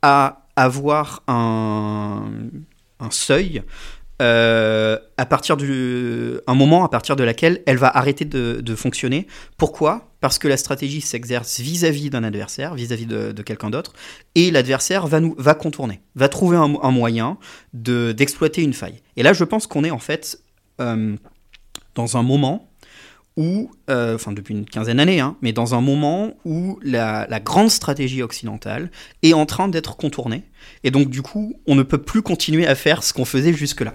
B: à avoir un seuil euh, à partir du moment à partir de laquelle elle va arrêter de, fonctionner. Pourquoi? Parce que la stratégie s'exerce vis-à-vis d'un adversaire, vis-à-vis de, quelqu'un d'autre, et l'adversaire va nous va contourner, va trouver un, un moyen de d'exploiter une faille. Et là, je pense qu'on est en fait euh, dans un moment où, euh, enfin depuis une quinzaine d'années, hein, mais dans un moment où la, la, grande stratégie occidentale est en train d'être contournée, et donc du coup, on ne peut plus continuer à faire ce qu'on faisait jusque-là.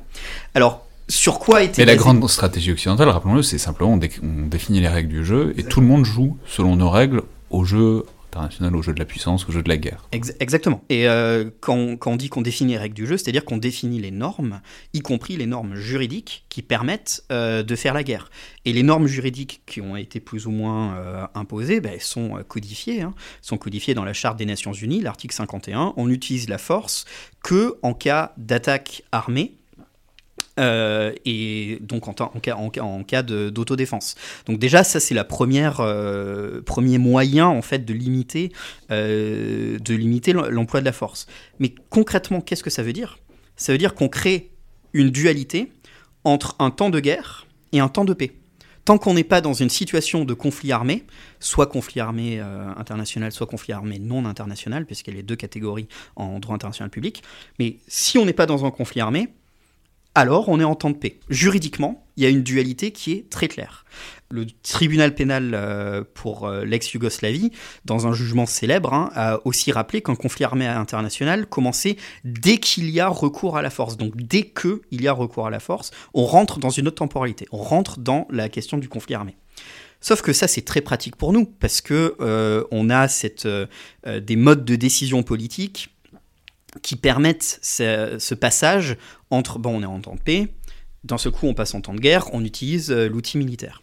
B: Alors, sur quoi était...
A: Mais la grande stratégie occidentale, rappelons-le, c'est simplement on, dé on, définit les règles du jeu, et tout le monde joue selon nos règles au jeu international, au jeu de la puissance, au jeu de la guerre.
B: Ex exactement. Et euh, quand, on dit qu'on définit les règles du jeu, c'est-à-dire qu'on définit les normes, y compris les normes juridiques qui permettent euh, de faire la guerre. Et les normes juridiques qui ont été plus ou moins euh, imposées ben, sont codifiées, hein, sont codifiées dans la Charte des Nations Unies, l'article 51. On n'utilise la force que en cas d'attaque armée euh, et donc en, cas, en, en d'autodéfense. Donc déjà ça c'est la première euh, premier moyen en fait de limiter euh, de limiter l'emploi de la force. Mais concrètement qu'est-ce que ça veut dire? Ça veut dire qu'on crée une dualité entre un temps de guerre et un temps de paix. Tant qu'on n'est pas dans une situation de conflit armé, soit conflit armé euh, international, soit conflit armé non international, puisqu'il y a les deux catégories en droit international public, mais si on n'est pas dans un conflit armé, alors on est en temps de paix. Juridiquement, il y a une dualité qui est très claire. Le tribunal pénal euh, pour euh, l'ex-Yougoslavie, dans un jugement célèbre, hein, a aussi rappelé qu'un conflit armé international commençait dès qu'il y a recours à la force. Donc dès qu'il y a recours à la force, on rentre dans une autre temporalité. On rentre dans la question du conflit armé. Sauf que ça, c'est très pratique pour nous, parce que euh, on a des modes de décision politique qui permettent ce, ce, passage entre, bon, on est en temps de paix, d'un seul coup on passe en temps de guerre, on utilise euh, l'outil militaire.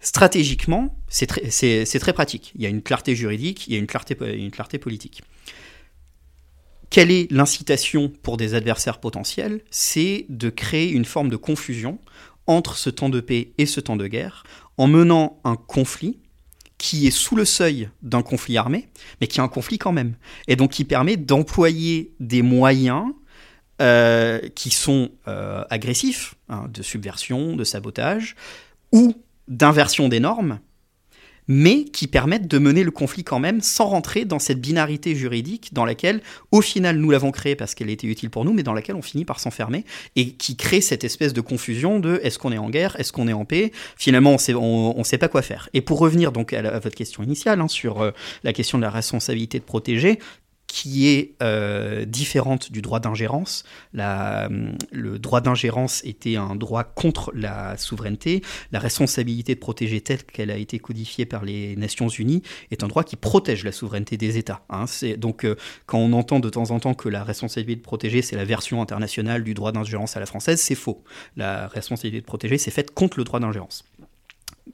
B: Stratégiquement, c'est très, très, pratique. Il y a une clarté juridique, il y a une clarté, une clarté politique. Quelle est l'incitation pour des adversaires potentiels? C'est de créer une forme de confusion entre ce temps de paix et ce temps de guerre, en menant un conflit qui est sous le seuil d'un conflit armé, mais qui est un conflit quand même. Et donc qui permet d'employer des moyens euh, qui sont euh, agressifs, hein, de subversion, de sabotage, ou d'inversion des normes, mais qui permettent de mener le conflit quand même sans rentrer dans cette binarité juridique dans laquelle, au final, nous l'avons créée parce qu'elle était utile pour nous, mais dans laquelle on finit par s'enfermer et qui crée cette espèce de confusion de est-ce qu'on est en guerre, est-ce qu'on est en paix? Finalement, on on, sait pas quoi faire. Et pour revenir donc à, votre question initiale hein, sur euh, la question de la responsabilité de protéger, qui est euh, différente du droit d'ingérence. Le droit d'ingérence était un droit contre la souveraineté. La responsabilité de protéger telle qu'elle a été codifiée par les Nations Unies est un droit qui protège la souveraineté des États. Hein. donc euh, quand on entend de temps en temps que la responsabilité de protéger c'est la version internationale du droit d'ingérence à la française, c'est faux. La responsabilité de protéger c'est faite contre le droit d'ingérence.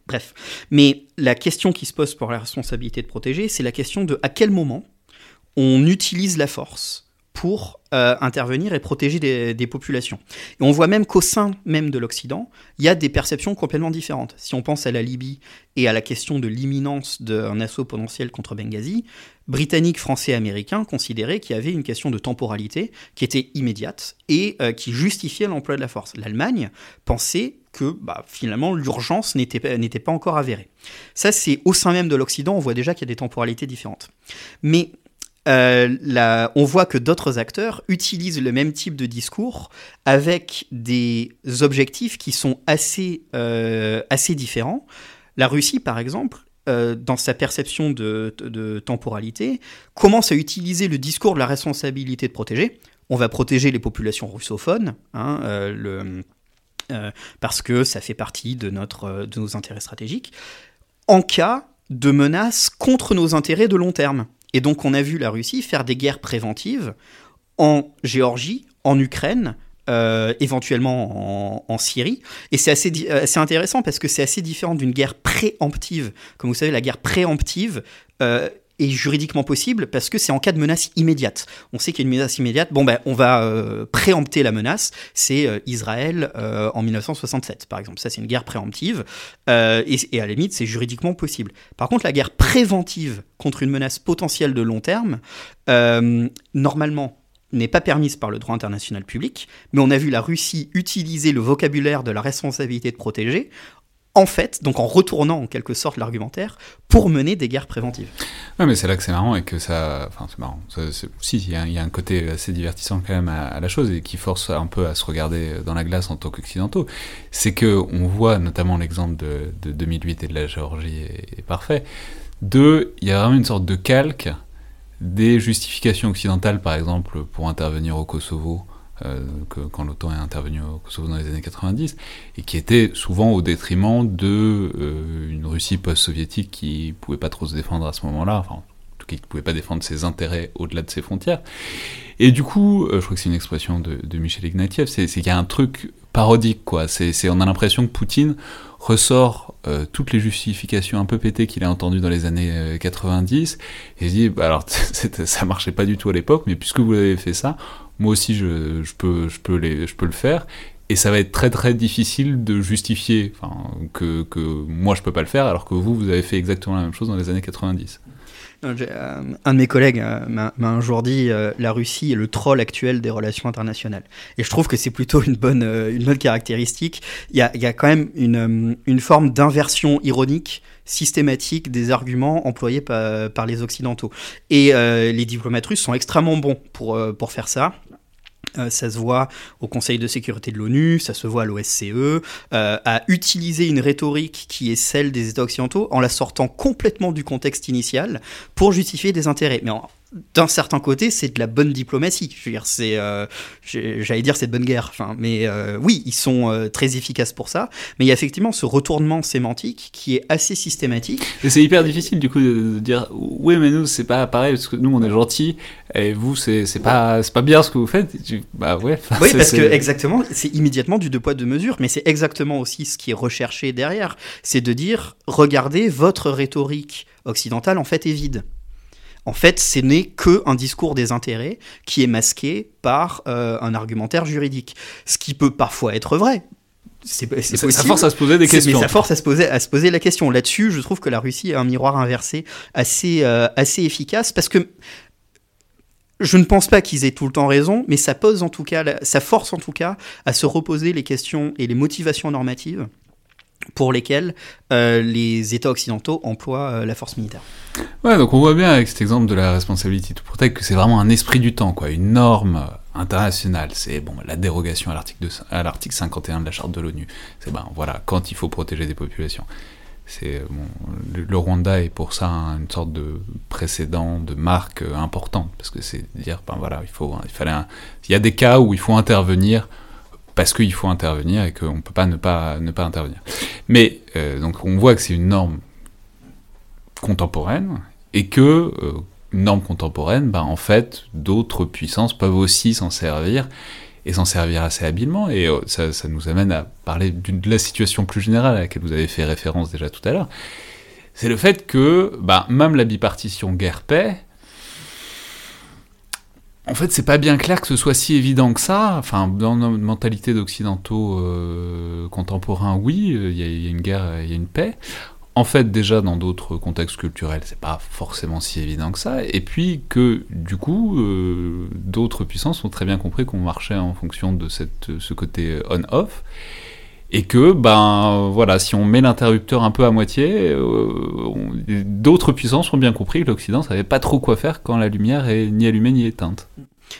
B: Bref, mais la question qui se pose pour la responsabilité de protéger, c'est la question de à quel moment on utilise la force pour euh, intervenir et protéger des, populations. Et on voit même qu'au sein même de l'Occident, il y a des perceptions complètement différentes. Si on pense à la Libye et à la question de l'imminence d'un assaut potentiel contre Benghazi, Britanniques, Français, Américains considéraient qu'il y avait une question de temporalité qui était immédiate et euh, qui justifiait l'emploi de la force. L'Allemagne pensait que bah, finalement l'urgence n'était pas encore avérée. Ça, c'est au sein même de l'Occident, on voit déjà qu'il y a des temporalités différentes. Mais euh, on voit que d'autres acteurs utilisent le même type de discours avec des objectifs qui sont assez, euh, assez différents. La Russie, par exemple, euh, dans sa perception de, temporalité, commence à utiliser le discours de la responsabilité de protéger. On va protéger les populations russophones, hein, parce que ça fait partie de, nos intérêts stratégiques, en cas de menace contre nos intérêts de long terme. Et donc on a vu la Russie faire des guerres préventives en Géorgie, en Ukraine, euh, éventuellement en, Syrie. Et c'est assez, euh, intéressant parce que c'est assez différent d'une guerre préemptive. Comme vous savez, la guerre préemptive euh, est juridiquement possible parce que c'est en cas de menace immédiate. On sait qu'il y a une menace immédiate. Bon, ben, on va euh, préempter la menace. C'est euh, Israël euh, en 1967, par exemple. Ça, c'est une guerre préemptive. Et, et, à la limite, c'est juridiquement possible. Par contre, la guerre préventive contre une menace potentielle de long terme, normalement, n'est pas permise par le droit international public, mais on a vu la Russie utiliser le vocabulaire de la responsabilité de protéger en fait, donc en retournant en quelque sorte l'argumentaire, pour mener des guerres préventives.
A: Ouais, mais c'est là que c'est marrant et que ça. Enfin, c'est marrant. si, il y, a un côté assez divertissant quand même à, la chose et qui force un peu à se regarder dans la glace en tant qu'occidentaux. C'est que on voit notamment l'exemple de, 2008 et de la Géorgie est, parfait. Deux, il y a vraiment une sorte de calque des justifications occidentales, par exemple, pour intervenir au Kosovo que, quand l'OTAN est intervenu au Kosovo dans les années 90, et qui était souvent au détriment de euh, Russie post-soviétique qui pouvait pas trop se défendre à ce moment-là, enfin, qui pouvait pas défendre ses intérêts au-delà de ses frontières. Et du coup, euh, je crois que c'est une expression de, de Michel Ignatieff, c'est qu'il y a un truc parodique, quoi. C'est, on a l'impression que Poutine ressort euh, toutes les justifications un peu pétées qu'il a entendues dans les années 90 et se dit bah alors ça marchait pas du tout à l'époque mais puisque vous avez fait ça moi aussi je, peux, je, peux les, je peux le faire. Et ça va être très très difficile de justifier que, que moi je peux pas le faire alors que vous, vous avez fait exactement la même chose dans les années 90.
B: Euh, un de mes collègues euh, m'a un jour dit euh, la Russie est le troll actuel des relations internationales. Et je trouve que c'est plutôt une bonne, une bonne caractéristique. Il y a, y a quand même une, une forme d'inversion ironique systématique des arguments employés par, par les Occidentaux. Et les diplomates russes sont extrêmement bons pour, pour faire ça. Euh, ça se voit au Conseil de sécurité de l'ONU, ça se voit à l'OSCE, euh, à utiliser une rhétorique qui est celle des États occidentaux en la sortant complètement du contexte initial pour justifier des intérêts. D'un certain côté, c'est de la bonne diplomatie. Je veux dire, c'est, euh, j'allais dire, c'est de bonne guerre. Enfin, mais euh, oui, ils sont euh, très efficaces pour ça. Mais il y a effectivement ce retournement sémantique qui est assez systématique.
A: Et c'est hyper difficile du coup de, dire, oui, mais nous c'est pas pareil parce que nous on est gentils et vous c'est, c'est pas c'est pas bien ce que vous faites. Bah ouais.
B: Oui, parce que exactement, c'est immédiatement du deux poids deux mesures, mais c'est exactement aussi ce qui est recherché derrière, c'est de dire, regardez, votre rhétorique occidentale en fait est vide. En fait, ce n'est que un discours des intérêts qui est masqué par euh, un argumentaire juridique. Ce qui peut parfois être vrai, c'est
A: ça force à se poser des questions.
B: Mais ça force à se poser, à se poser la question. Là-dessus, je trouve que la Russie a un miroir inversé assez, assez efficace parce que je ne pense pas qu'ils aient tout le temps raison, mais ça pose en tout cas, ça force en tout cas à se reposer les questions et les motivations normatives pour lesquelles euh, les États occidentaux emploient euh, la force militaire.
A: Ouais, donc on voit bien avec cet exemple de la responsabilité to protect que c'est vraiment un esprit du temps, quoi, une norme internationale. C'est bon, la dérogation à l'article à l'article 51 de la charte de l'ONU. C'est ben voilà, quand il faut protéger des populations. C'est le, Rwanda est pour ça une sorte de précédent, de marque importante parce que c'est dire ben voilà, il faut, il fallait, il y a des cas où il faut intervenir parce qu'il faut intervenir et qu'on ne peut pas ne, pas intervenir. Mais euh, donc on voit que c'est une norme contemporaine et que euh, norme contemporaine, bah, en fait, d'autres puissances peuvent aussi s'en servir et s'en servir assez habilement. Et euh, ça, ça, nous amène à parler de la situation plus générale à laquelle vous avez fait référence déjà tout à l'heure. C'est le fait que bah, même la bipartition guerre-paix, en fait, c'est pas bien clair que ce soit si évident que ça. Enfin, dans notre mentalité d'occidentaux euh, contemporains, oui, euh, il y, a une guerre, il y a une paix. En fait, déjà dans d'autres contextes culturels, c'est pas forcément si évident que ça. Et puis que, du coup, euh, d'autres puissances ont très bien compris qu'on marchait en fonction de ce côté on-off. Et que, ben voilà, si on met l'interrupteur un peu à moitié, d'autres puissances ont bien compris que l'Occident savait pas trop quoi faire quand la lumière est ni allumée ni éteinte.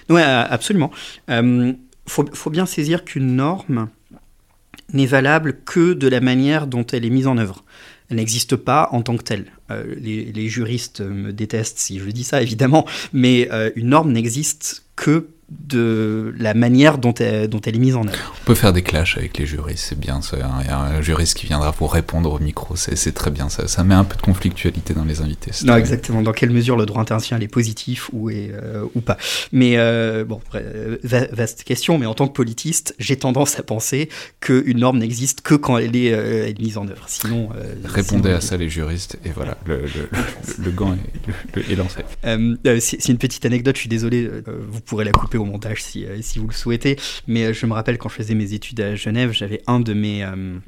B: Oui, absolument. Il euh, faut, bien saisir qu'une norme n'est valable que de la manière dont elle est mise en œuvre. Elle n'existe pas en tant que telle. Euh, les, juristes me détestent si je dis ça, évidemment, mais euh, une norme n'existe que de la manière dont elle, dont elle est mise en œuvre.
A: On peut faire des clashs avec les juristes, c'est bien. Il y a un juriste qui viendra pour répondre au micro, c'est très bien. Ça, ça met un peu de conflictualité dans les invités.
B: Non, exactement. Dans quelle mesure le droit international est positif ou, est, euh, ou pas. Mais euh, bon, vaste question, mais en tant que politiste, j'ai tendance à penser qu'une norme n'existe que quand elle est, euh, mise en œuvre. Sinon.
A: Répondez à ça, les juristes, et voilà, le, le, gant est, est lancé.
B: c'est une petite anecdote, je suis désolé, vous pourrez la couper au montage si, euh, si vous le souhaitez. Mais euh, je me rappelle quand je faisais mes études à Genève, j'avais un de mes... Euh,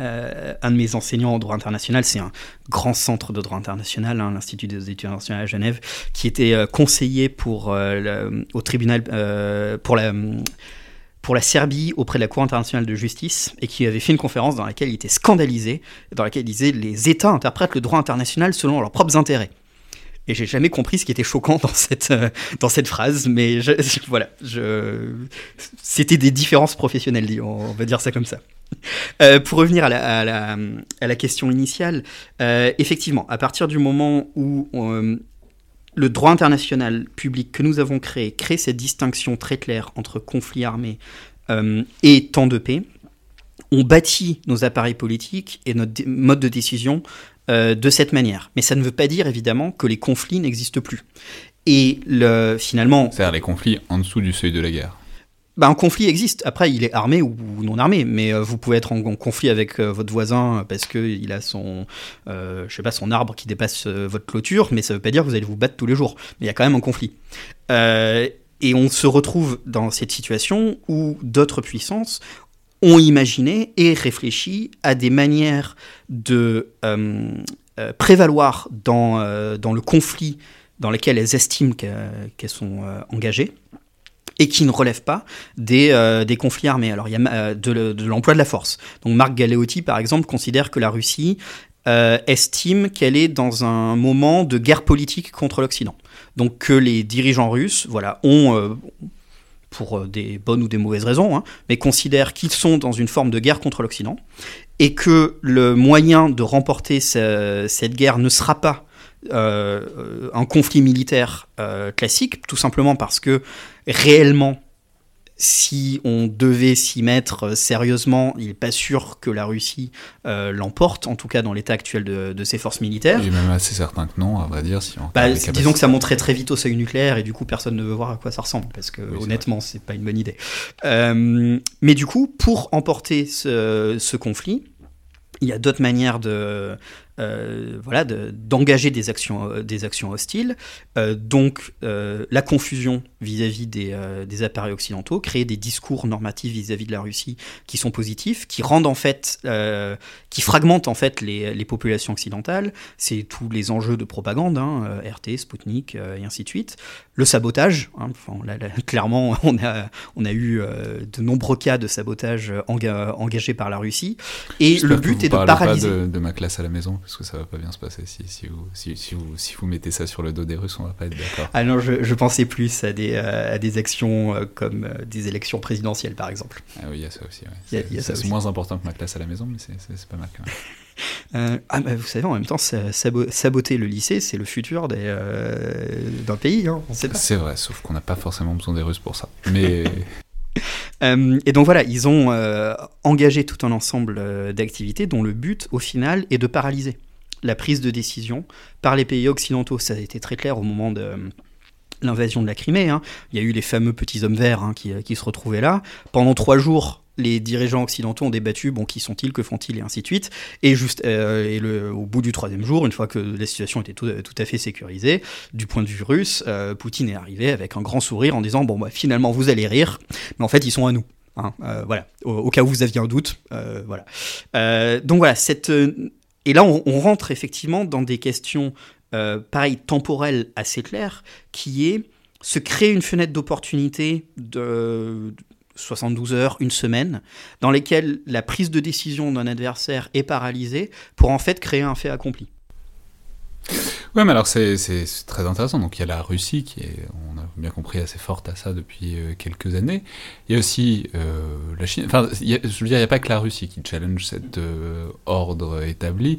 B: un de mes enseignants en droit international, c'est un grand centre de droit international, hein, l'Institut des études internationales à Genève, qui était conseiller pour, au tribunal pour la pour la Serbie auprès de la Cour internationale de justice et qui avait fait une conférence dans laquelle il était scandalisé, dans laquelle il disait les États interprètent le droit international selon leurs propres intérêts. Et j'ai jamais compris ce qui était choquant dans cette, euh, dans cette phrase, mais voilà, c'était des différences professionnelles, on va dire ça comme ça. Euh, pour revenir à la, à la, à la question initiale, euh, effectivement, à partir du moment où le droit international public que nous avons créé crée cette distinction très claire entre conflit armé et temps de paix, on bâtit nos appareils politiques et notre mode de décision euh, de cette manière. Mais ça ne veut pas dire évidemment que les conflits n'existent plus. Et le, finalement...
A: C'est-à-dire les conflits en dessous du seuil de la guerre.
B: Bah, un conflit existe. Après, il est armé ou non armé, mais euh, vous pouvez être en, conflit avec euh, votre voisin parce qu'il a son, je sais pas, son arbre qui dépasse votre clôture, mais ça veut pas dire que vous allez vous battre tous les jours. Mais il y a quand même un conflit. et on se retrouve dans cette situation où d'autres puissances ont imaginé et réfléchi à des manières de euh, euh, prévaloir dans, euh, dans le conflit dans lequel elles estiment qu'elles sont engagées et qui ne relèvent pas des, des conflits armés. Alors il y a de, l'emploi de la force. Donc Marc Galeotti, par exemple, considère que la Russie estime qu'elle est dans un moment de guerre politique contre l'Occident. Donc que les dirigeants russes voilà, ont pour euh, des bonnes ou des mauvaises raisons, hein, mais considèrent qu'ils sont dans une forme de guerre contre l'Occident, et que le moyen de remporter cette guerre ne sera pas euh, un conflit militaire euh, classique, tout simplement parce que réellement si on devait s'y mettre euh, sérieusement, il n'est pas sûr que la Russie euh, l'emporte, en tout cas dans l'état actuel de, ses forces militaires.
A: Il est même assez certain que non, à vrai dire. Si on
B: bah, disons que ça monterait très vite au seuil nucléaire et du coup personne ne veut voir à quoi ça ressemble, parce que honnêtement, c'est pas une bonne idée. Euh, mais du coup, pour emporter ce, conflit, il y a d'autres manières de, voilà, d'engager des actions, des actions hostiles. donc la confusion vis-à-vis des, des, appareils occidentaux, créer des discours normatifs vis-à-vis de la Russie qui sont positifs, qui rendent en fait, qui fragmentent en fait les, les populations occidentales. C'est tous les enjeux de propagande, hein, RT, Sputnik et ainsi de suite. Le sabotage, hein, clairement, on a, on a eu de nombreux cas de sabotage engagés par la Russie.
A: Et le but est de paralyser. Pas de, de, ma classe à la maison, parce que ça va pas bien se passer. Si, si, vous, si, si, vous, si vous mettez ça sur le dos des Russes, on va pas être d'accord.
B: Ah non, je, je, pensais plus à des, euh, à des actions euh, comme euh, des élections présidentielles, par exemple.
A: Ah oui, il y a ça aussi. C'est moins important que ma classe à la maison, mais c'est pas mal quand même.
B: Euh, ah bah vous savez, en même temps, saboter le lycée, c'est le futur euh, d'un pays, hein.
A: C'est vrai, sauf qu'on n'a pas forcément besoin des Russes pour ça. Mais
B: Euh, et donc voilà, ils ont euh, engagé tout un ensemble euh, d'activités dont le but, au final, est de paralyser la prise de décision par les pays occidentaux. Ça a été très clair au moment de l'invasion de la Crimée. Hein. Il y a eu les fameux petits hommes verts hein, qui, qui, se retrouvaient là. Pendant trois jours, les dirigeants occidentaux ont débattu, bon, qui sont-ils, que font-ils, et ainsi de suite. Et, juste, euh, et le, au bout du troisième jour, une fois que la situation était tout, à fait sécurisée, du point de vue russe, euh, Poutine est arrivé avec un grand sourire en disant, bon, bah, finalement, vous allez rire, mais en fait, ils sont à nous. Hein, euh, voilà, au, cas où vous aviez un doute, voilà. donc voilà, cette et là, on, rentre effectivement dans des questions, pareil, temporelles assez claires, qui est se créer une fenêtre d'opportunité de, 72 heures, une semaine, dans lesquelles la prise de décision d'un adversaire est paralysée pour en fait créer un fait accompli.
A: Ouais, mais alors c'est très intéressant. Donc il y a la Russie qui est, on a bien compris, assez forte à ça depuis euh, quelques années. Il y a aussi euh, la Chine. Enfin, je veux dire, il n'y a pas que la Russie qui challenge cet euh, ordre établi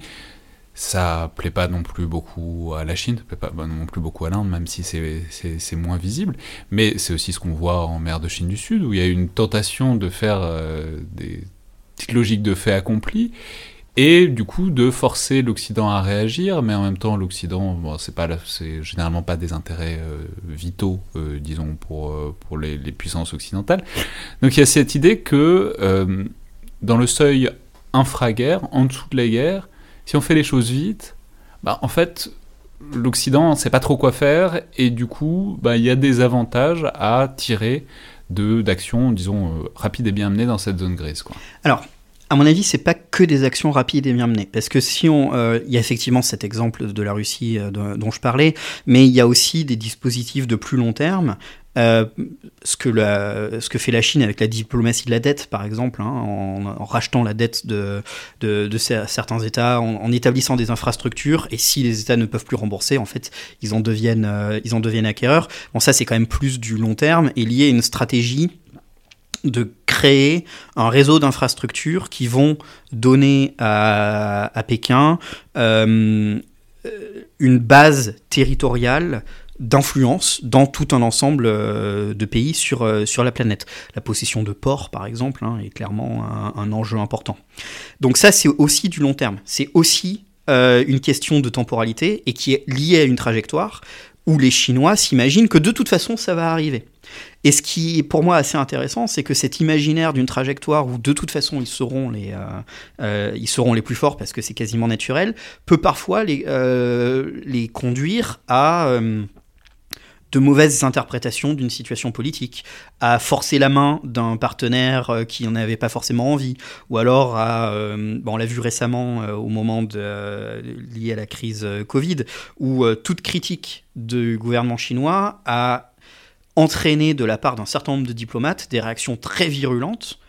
A: ça plaît pas non plus beaucoup à la Chine, ça plaît pas non plus beaucoup à l'Inde, même si c'est moins visible. Mais c'est aussi ce qu'on voit en mer de Chine du Sud, où il y a une tentation de faire euh, des petites logiques de fait accompli, et du coup de forcer l'Occident à réagir, mais en même temps l'Occident, bon, c'est généralement pas des intérêts euh, vitaux, euh, disons pour pour les, les, puissances occidentales. Donc il y a cette idée que dans le seuil infra-guerre, en dessous de la guerre, si on fait les choses vite, bah, en fait, l'Occident ne sait pas trop quoi faire, et du coup, bah, il y a des avantages à tirer d'actions, disons, euh, rapides et bien menées dans cette zone grise.
B: Alors, à mon avis, c'est pas que des actions rapides et bien menées, parce que si on, euh, il y a effectivement cet exemple de la Russie euh, dont je parlais, mais il y a aussi des dispositifs de plus long terme euh, ce, que la, ce que fait la Chine avec la diplomatie de la dette, par exemple, hein, en, rachetant la dette de, de, certains États, en, établissant des infrastructures, et si les États ne peuvent plus rembourser, en fait, ils en deviennent, euh, ils en deviennent acquéreurs. Bon, ça, c'est quand même plus du long terme et lié à une stratégie de créer un réseau d'infrastructures qui vont donner à, à Pékin euh, une base territoriale d'influence dans tout un ensemble euh, de pays sur, euh, sur la planète. La possession de ports, par exemple, hein, est clairement un, enjeu important. Donc ça, c'est aussi du long terme. C'est aussi euh, une question de temporalité et qui est liée à une trajectoire où les Chinois s'imaginent que de toute façon, ça va arriver. Et ce qui est pour moi assez intéressant, c'est que cet imaginaire d'une trajectoire où de toute façon ils seront les, ils seront les plus forts parce que c'est quasiment naturel, peut parfois les, les conduire à de mauvaises interprétations d'une situation politique, à forcer la main d'un partenaire euh, qui n'en avait pas forcément envie, ou alors à, euh, bon, on l'a vu récemment euh, au moment lié à la crise Covid, où toute critique du gouvernement chinois a entraîné de la part d'un certain nombre de diplomates des réactions très virulentes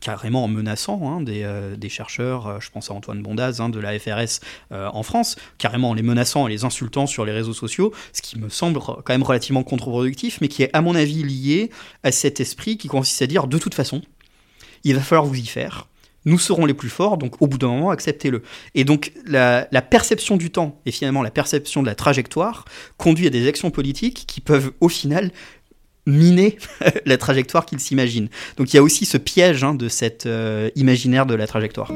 B: carrément en menaçant hein, euh, des, chercheurs, euh, je pense à Antoine Bondaz hein, de la FRS euh, en France, carrément en les menaçant et les insultant sur les réseaux sociaux, ce qui me semble quand même relativement contre-productif, mais qui est à mon avis lié à cet esprit qui consiste à dire de toute façon, il va falloir vous y faire. Nous serons les plus forts, donc au bout d'un moment, acceptez-le. Et donc la, perception du temps et finalement la perception de la trajectoire conduit à des actions politiques qui peuvent au final miner la trajectoire qu'il s'imagine. Donc il y a aussi ce piège hein, de cet euh, imaginaire de la trajectoire.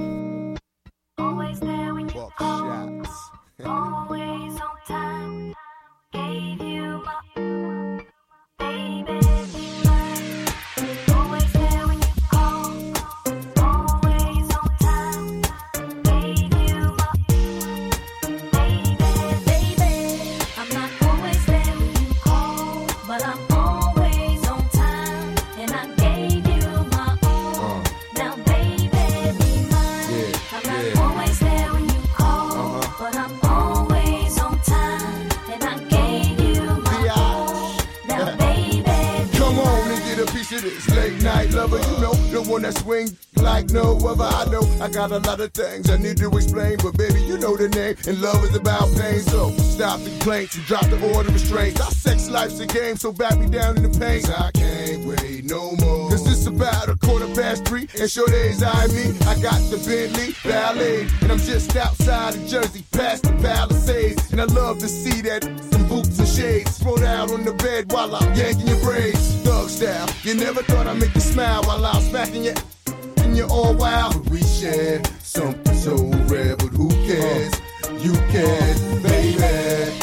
C: Late night lover, you know, the one that swing like no other. I know I got a lot of things I need to explain, but baby, you know the name, and love is about pain. So stop the complaints and drop the order of restraints. Our sex life's a game, so back me down in the pain. I can't wait no more. Cause it's about a quarter past three, and sure days I me. I got the Bentley Ballet, and I'm just outside of Jersey, past the Palisades. And I love to see that some boots and shades thrown out on the bed while I'm yanking your braids. Thug style, you never thought I'd make you smile while I'm smacking you. And you're all wild. We share something so rare, but who cares? You can, baby.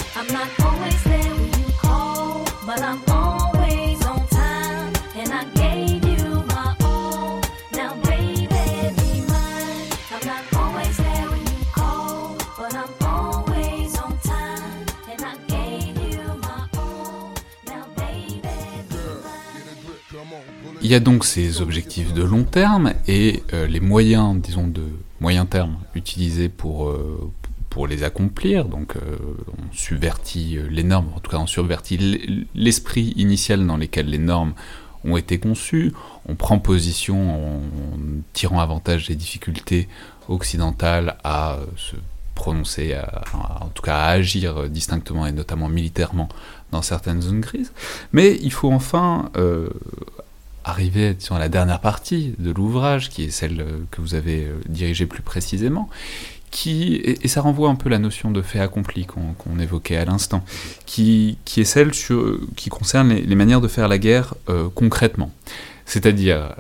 A: Il y a donc ces objectifs de long terme et euh, les moyens, disons, de moyen terme utilisés pour, euh, les accomplir. Donc, euh, on subvertit les normes, en tout cas, on subvertit l'esprit initial dans lequel les normes ont été conçues. On prend position en tirant avantage des difficultés occidentales à se prononcer, à- à- en tout cas à agir euh, distinctement et notamment militairement dans certaines zones grises. Mais il faut enfin euh, arriver à la dernière partie de l'ouvrage, qui est celle euh, que vous avez euh, dirigée plus précisément, qui, et, ça renvoie un peu la notion de fait accompli qu'on évoquait à l'instant, qui, qui est celle sur, qui concerne les, manières de faire la guerre euh, concrètement. C'est-à-dire,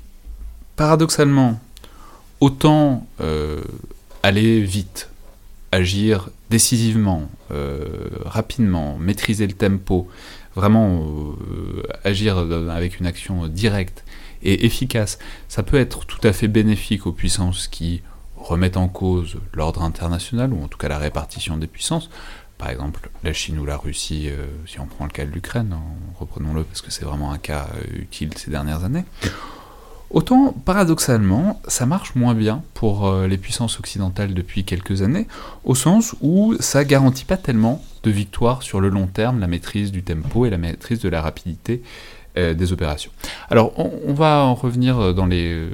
A: paradoxalement, autant euh, aller vite, agir décisivement, euh, rapidement, maîtriser le tempo, vraiment euh, agir avec une action directe et efficace, ça peut être tout à fait bénéfique aux puissances qui remettent en cause l'ordre international, ou en tout cas la répartition des puissances. Par exemple, la Chine ou la Russie, euh, si on prend le cas de l'Ukraine, hein, reprenons-le parce que c'est vraiment un cas utile ces dernières années. Autant, paradoxalement, ça marche moins bien pour euh, les puissances occidentales depuis quelques années, au sens où ça garantit pas tellement de victoire sur le long terme, la maîtrise du tempo et la maîtrise de la rapidité euh, des opérations. Alors, on, va en revenir euh, dans les...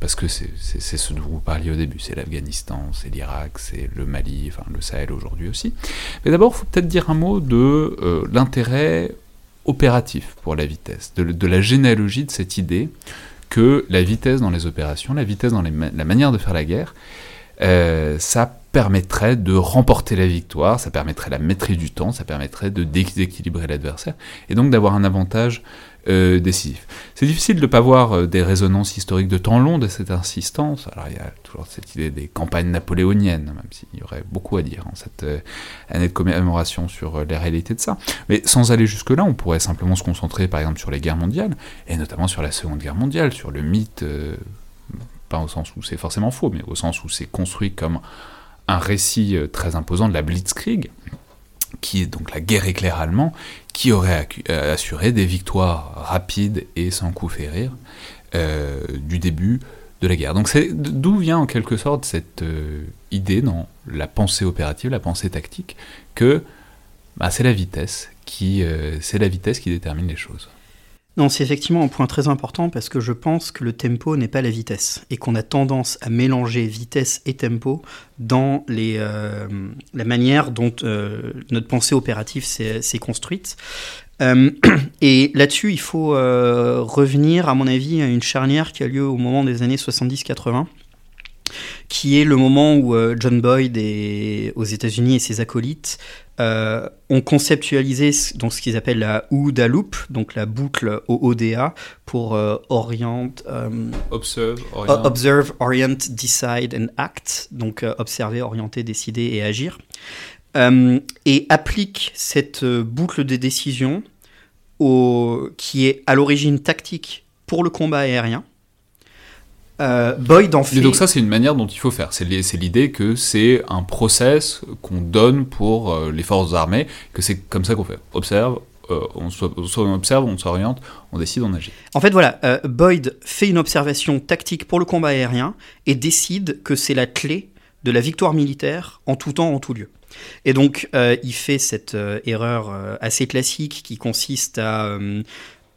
A: parce que c'est ce dont vous parliez au début, c'est l'Afghanistan, c'est l'Irak, c'est le Mali, enfin le Sahel aujourd'hui aussi. Mais d'abord, il faut peut-être dire un mot de l'intérêt opératif pour la vitesse, de la généalogie de cette idée que la vitesse dans les opérations, la vitesse dans la manière de faire la guerre, euh, ça permettrait de remporter la victoire, ça permettrait la maîtrise du temps, ça permettrait de déséquilibrer l'adversaire, et donc d'avoir un avantage euh. C'est difficile de ne pas voir euh, des résonances historiques de temps long de cette insistance. Alors il y a toujours cette idée des campagnes napoléoniennes, même s'il y aurait beaucoup à dire en cette euh, année de commémoration sur les réalités de ça. Mais sans aller jusque-là, on pourrait simplement se concentrer par exemple sur les guerres mondiales, et notamment sur la Seconde Guerre mondiale, sur le mythe, pas au sens où c'est forcément faux, mais au sens où c'est construit comme un récit très imposant de la Blitzkrieg, qui est donc la guerre éclair allemand, qui aurait euh, assuré des victoires rapides et sans coup férir euh, du début de la guerre. Donc c'est d'où vient en quelque sorte cette euh, idée dans la pensée opérative, la pensée tactique, que bah, c'est la vitesse qui détermine les choses.
B: Non, c'est effectivement un point très important parce que je pense que le tempo n'est pas la vitesse et qu'on a tendance à mélanger vitesse et tempo dans les, euh, la manière dont euh, notre pensée opérative s'est construite. Euh, et là-dessus, il faut revenir, à mon avis, à une charnière qui a lieu au moment des années 70-80 qui est le moment où euh, John Boyd est aux États-Unis et ses acolytes euh, ont conceptualisé ce- donc ce qu'ils appellent la OODA loop, donc la boucle OODA pour euh, orient, euh,
A: Observe,
B: orient, decide and act, donc observer, orienter, décider et agir, et applique cette boucle de décision au, qui est à l'origine tactique pour le combat aérien. Euh, Boyd en fait.
A: Et donc ça, c'est une manière dont il faut faire. C'est li- c'est l'idée que c'est un process qu'on donne pour euh, les forces armées, que c'est comme ça qu'on fait. Observe, euh, on, so- on observe, on s'oriente, on décide, on agit.
B: En fait, voilà, Boyd fait une observation tactique pour le combat aérien et décide que c'est la clé de la victoire militaire en tout temps, en tout lieu. Et donc, il fait cette erreur assez classique qui consiste à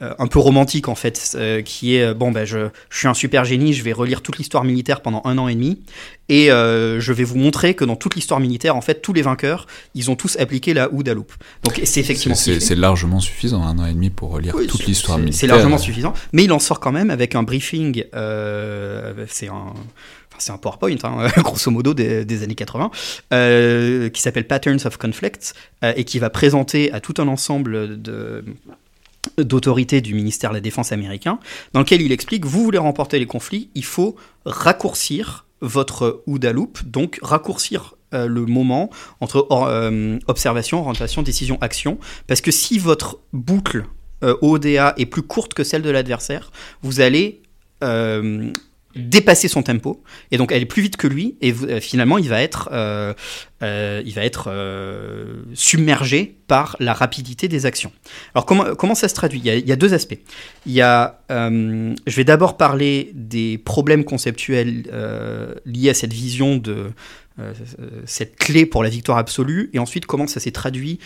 B: euh, un peu romantique en fait, euh, qui est euh, bon ben je, je suis un super génie, je vais relire toute l'histoire militaire pendant un an et demi et je vais vous montrer que dans toute l'histoire militaire en fait tous les vainqueurs ils ont tous appliqué la OODA loop. Donc et c'est effectivement
A: c'est- largement suffisant, un an et demi pour relire
B: Oui,
A: toute l'histoire militaire.
B: C'est largement suffisant, mais il en sort quand même avec un briefing. c'est un. C'est un PowerPoint, hein, grosso modo, des, des années 80, euh, qui s'appelle Patterns of Conflict, euh, et qui va présenter à tout un ensemble de, d'autorités du ministère de la Défense américain, dans lequel il explique, vous voulez remporter les conflits, il faut raccourcir votre OODA loop, donc raccourcir euh, le moment entre euh, observation, orientation, décision, action, parce que si votre boucle euh, ODA est plus courte que celle de l'adversaire, vous allez dépasser son tempo et donc aller plus vite que lui et euh, finalement il va être euh, euh, il va être submergé par la rapidité des actions. Alors comment, comment ça se traduit? Il y, a, deux aspects. Il y a, je vais d'abord parler des problèmes conceptuels liés à cette vision de cette clé pour la victoire absolue et ensuite comment ça s'est traduit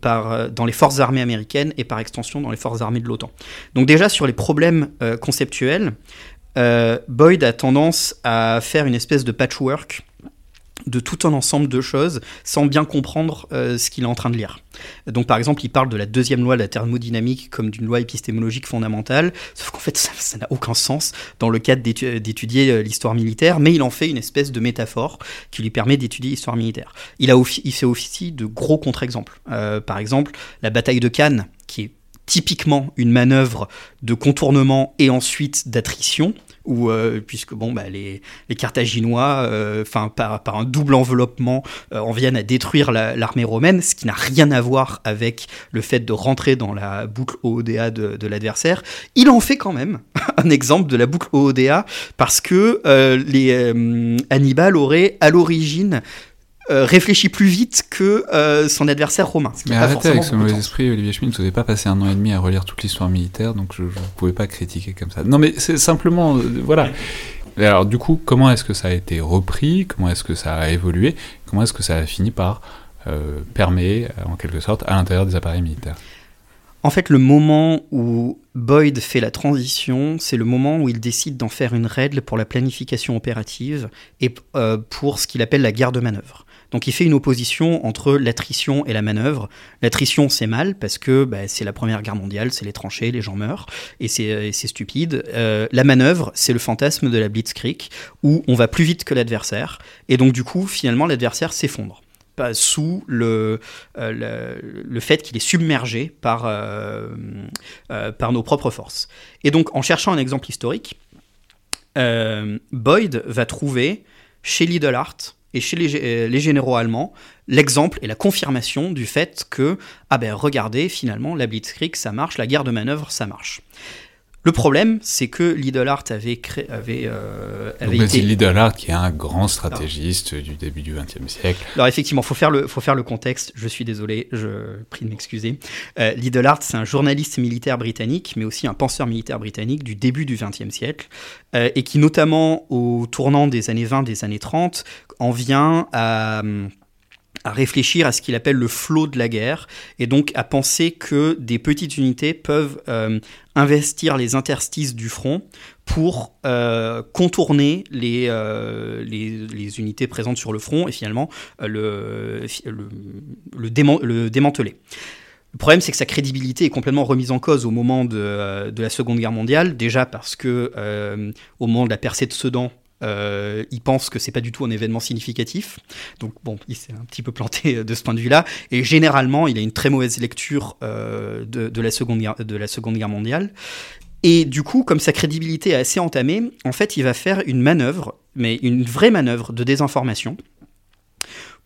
B: par, dans les forces armées américaines et par extension dans les forces armées de l'OTAN. Donc déjà sur les problèmes conceptuels, euh, Boyd a tendance à faire une espèce de patchwork de tout un ensemble de choses sans bien comprendre euh, ce qu'il est en train de lire. Donc par exemple, il parle de la deuxième loi de la thermodynamique comme d'une loi épistémologique fondamentale, sauf qu'en fait ça n'a aucun sens dans le cadre d'étu- d'étudier euh, l'histoire militaire, mais il en fait une espèce de métaphore qui lui permet d'étudier l'histoire militaire. Il, a fait aussi de gros contre-exemples. Par exemple, la bataille de Cannes, qui est typiquement une manœuvre de contournement et ensuite d'attrition, euh, puisque bon, bah, les, les Carthaginois, euh, par, un double enveloppement, euh, en viennent à détruire la- l'armée romaine, ce qui n'a rien à voir avec le fait de rentrer dans la boucle OODA de, l'adversaire. Il en fait quand même un exemple de la boucle OODA parce que euh, les Hannibal aurait à l'origine euh, réfléchi plus vite que euh, son adversaire romain. ce qui
A: Mais arrêtez avec ce mauvais esprit, Olivier Schmitt, vous n'avez pas passé un an et demi à relire toute l'histoire militaire, donc je ne pouvais pas critiquer comme ça. Non mais c'est simplement, euh, voilà. Et Alors du coup, comment est-ce que ça a été repris? Comment est-ce que ça a évolué? Comment est-ce que ça a fini par permettre, en quelque sorte, à l'intérieur des appareils militaires?
B: En fait, le moment où Boyd fait la transition, c'est le moment où il décide d'en faire une règle pour la planification opérative et euh, pour ce qu'il appelle la guerre de manœuvre. Donc il fait une opposition entre l'attrition et la manœuvre. L'attrition, c'est mal parce que bah, c'est la Première Guerre mondiale, c'est les tranchées, les gens meurent, et c'est c'est stupide. Euh, la manœuvre, c'est le fantasme de la Blitzkrieg, où on va plus vite que l'adversaire, et donc du coup, finalement, l'adversaire s'effondre sous le, euh, le, le fait qu'il est submergé par, euh, euh, par nos propres forces. Et donc, en cherchant un exemple historique, euh, Boyd va trouver chez Lidl-Art et chez euh, les généraux allemands l'exemple et la confirmation du fait que, ah ben regardez, finalement, la Blitzkrieg, ça marche, la guerre de manœuvre, ça marche. Le problème, c'est que Lidl-Art avait, créé, avait, euh, avait
A: Donc
B: été...
A: c'est Lidl qui est un grand stratégiste du début du XXe siècle.
B: Alors effectivement, faut faire le faut faire le contexte. Je suis désolé, je prie de m'excuser. Euh, Lidl Art, c'est un journaliste militaire britannique, mais aussi un penseur militaire britannique du début du XXe siècle, euh, et qui notamment au tournant des années 20, des années 30, en vient à à réfléchir à ce qu'il appelle le flot de la guerre, et donc à penser que des petites unités peuvent euh, investir les interstices du front pour euh, contourner les, euh, les, les unités présentes sur le front et finalement le, le, le, le démanteler. Le problème, c'est que sa crédibilité est complètement remise en cause au moment de, de la Seconde Guerre mondiale, déjà parce que au moment de la percée de Sedan, euh, il pense que c'est pas du tout un événement significatif. Donc bon, il s'est un petit peu planté de ce point de vue-là. Et généralement, il a une très mauvaise lecture euh, de, de la seconde guerre, de la Seconde Guerre mondiale. Et du coup, comme sa crédibilité est assez entamée, en fait, il va faire une manœuvre, mais une vraie manœuvre de désinformation,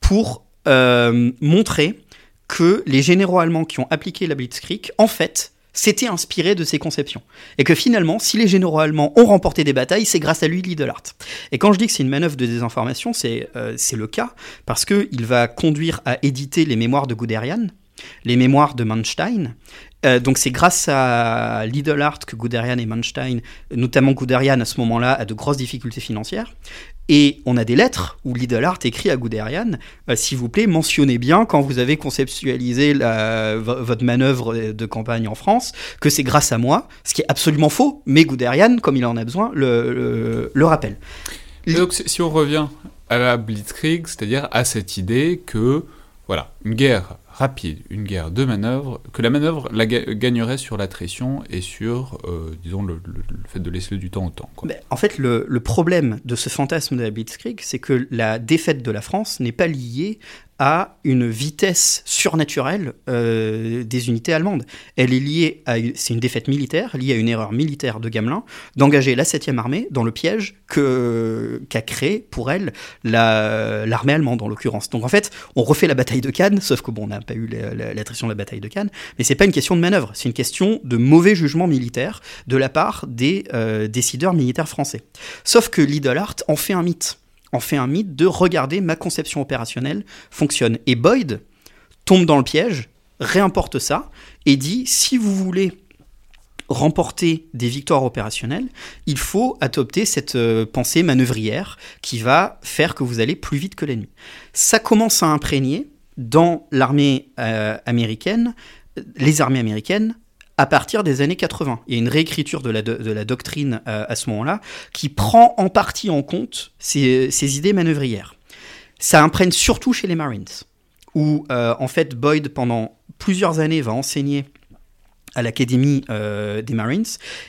B: pour euh, montrer que les généraux allemands qui ont appliqué la Blitzkrieg, en fait, s'étaient inspirés de ses conceptions. Et que finalement, si les généraux allemands ont remporté des batailles, c'est grâce à lui, Lidl-Art. Et quand je dis que c'est une manœuvre de désinformation, c'est euh, le cas, parce qu'il va conduire à éditer les mémoires de Guderian, les mémoires de Manstein. Euh, donc c'est grâce à Lidl Art que Guderian et Manstein, notamment Guderian à ce moment-là, a de grosses difficultés financières. Et on a des lettres où Lidl Art écrit à Guderian euh, S'il vous plaît, mentionnez bien quand vous avez conceptualisé votre manœuvre de campagne en France que c'est grâce à moi, ce qui est absolument faux, mais Guderian, comme il en a besoin, le, le- le rappelle.
A: Donc, si on revient à la Blitzkrieg, c'est-à-dire à cette idée que, voilà, une guerre rapide, une guerre de manœuvre, que la manœuvre la ga- gagnerait sur l'attrition et sur, euh, disons, le, fait de laisser du temps au temps.
B: Ben, en fait, le, le problème de ce fantasme de la Blitzkrieg, c'est que la défaite de la France n'est pas liée à une vitesse surnaturelle euh, des unités allemandes. Elle est liée à c'est une défaite militaire liée à une erreur militaire de Gamelin d'engager la 7e armée dans le piège qu'a créé pour elle la- l'armée allemande en l'occurrence. Donc en fait, on refait la bataille de Cannes, sauf que bon, on n'a pas eu la- la- l'attrition de la bataille de Cannes, mais c'est pas une question de manœuvre, c'est une question de mauvais jugement militaire de la part des euh, décideurs militaires français. Sauf que Lidl en fait un mythe. En fait un mythe de regarder ma conception opérationnelle fonctionne. Et Boyd tombe dans le piège, réimporte ça et dit si vous voulez remporter des victoires opérationnelles, il faut adopter cette euh, pensée manœuvrière qui va faire que vous allez plus vite que l'ennemi. Ça commence à imprégner dans l'armée euh, américaine, euh, les armées américaines, à partir des années 80. Il y a une réécriture de la, doctrine euh, à ce moment-là qui prend en partie en compte ces, ces idées manœuvrières. Ça imprègne surtout chez les Marines, où euh, en fait Boyd, pendant plusieurs années, va enseigner à l'Académie euh, des Marines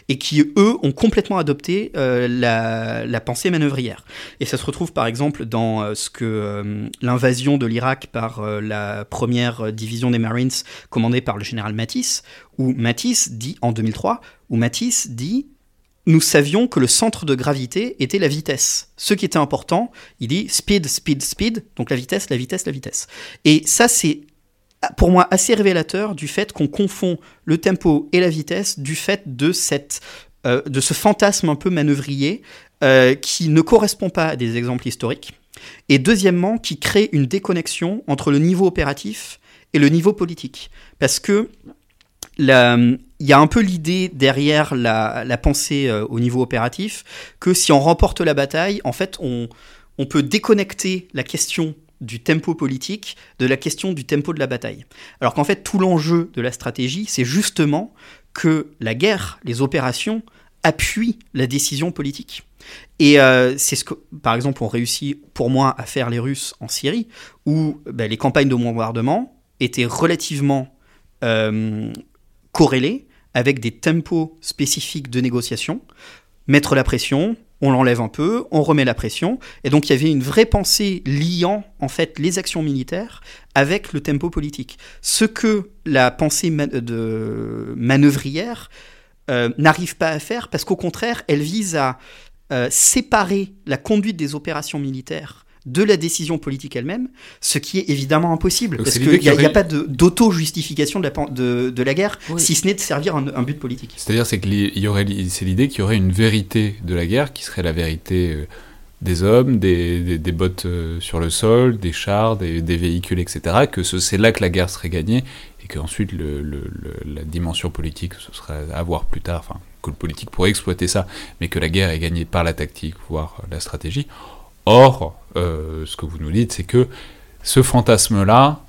B: et qui, eux, ont complètement adopté euh, la, pensée manœuvrière. Et ça se retrouve par exemple dans euh, ce que l'invasion de l'Irak par la première division des Marines commandée par le général Matisse, où Matisse dit, en 2003, où Matisse dit nous savions que le centre de gravité était la vitesse. Ce qui était important, il dit speed, speed, speed, donc la vitesse, la vitesse, la vitesse. Et ça, c'est pour moi assez révélateur du fait qu'on confond le tempo et la vitesse du fait de, cette, euh, de ce fantasme un peu manœuvrier euh, qui ne correspond pas à des exemples historiques. Et deuxièmement, qui crée une déconnexion entre le niveau opératif et le niveau politique. Parce que il y a un peu l'idée derrière la, la pensée euh, au niveau opératif que si on remporte la bataille, en fait, on, on peut déconnecter la question du tempo politique de la question du tempo de la bataille. Alors qu'en fait, tout l'enjeu de la stratégie, c'est justement que la guerre, les opérations, appuient la décision politique. Et euh, c'est ce que, par exemple, ont réussi pour moi à faire les Russes en Syrie, où ben, les campagnes de bombardement étaient relativement euh, corrélées avec des tempos spécifiques de négociation. Mettre la pression, on l'enlève un peu, on remet la pression, et donc il y avait une vraie pensée liant en fait les actions militaires avec le tempo politique. Ce que la pensée de manœuvrière euh, n'arrive pas à faire, parce qu'au contraire, elle vise à euh, séparer la conduite des opérations militaires de la décision politique elle-même, ce qui est évidemment impossible,
A: Donc
B: parce qu'il n'y a, a pas d'auto-justification de, de, de la guerre,
A: Oui.
B: si ce n'est de servir un, un but politique.
A: C'est-à-dire c'est qu'il y aurait, c'est l'idée qu'il y aurait une vérité de la guerre qui serait la vérité euh, des hommes, des, des, des bottes euh, sur le sol, des chars, des, des véhicules, etc. Que ce- c'est là que la guerre serait gagnée et qu'ensuite le, le- le- la dimension politique ce serait à voir plus tard. Enfin, que le politique pourrait exploiter ça, mais que la guerre est gagnée par la tactique, voire la stratégie. Or, euh, ce que vous nous dites, c'est que ce fantasme-là,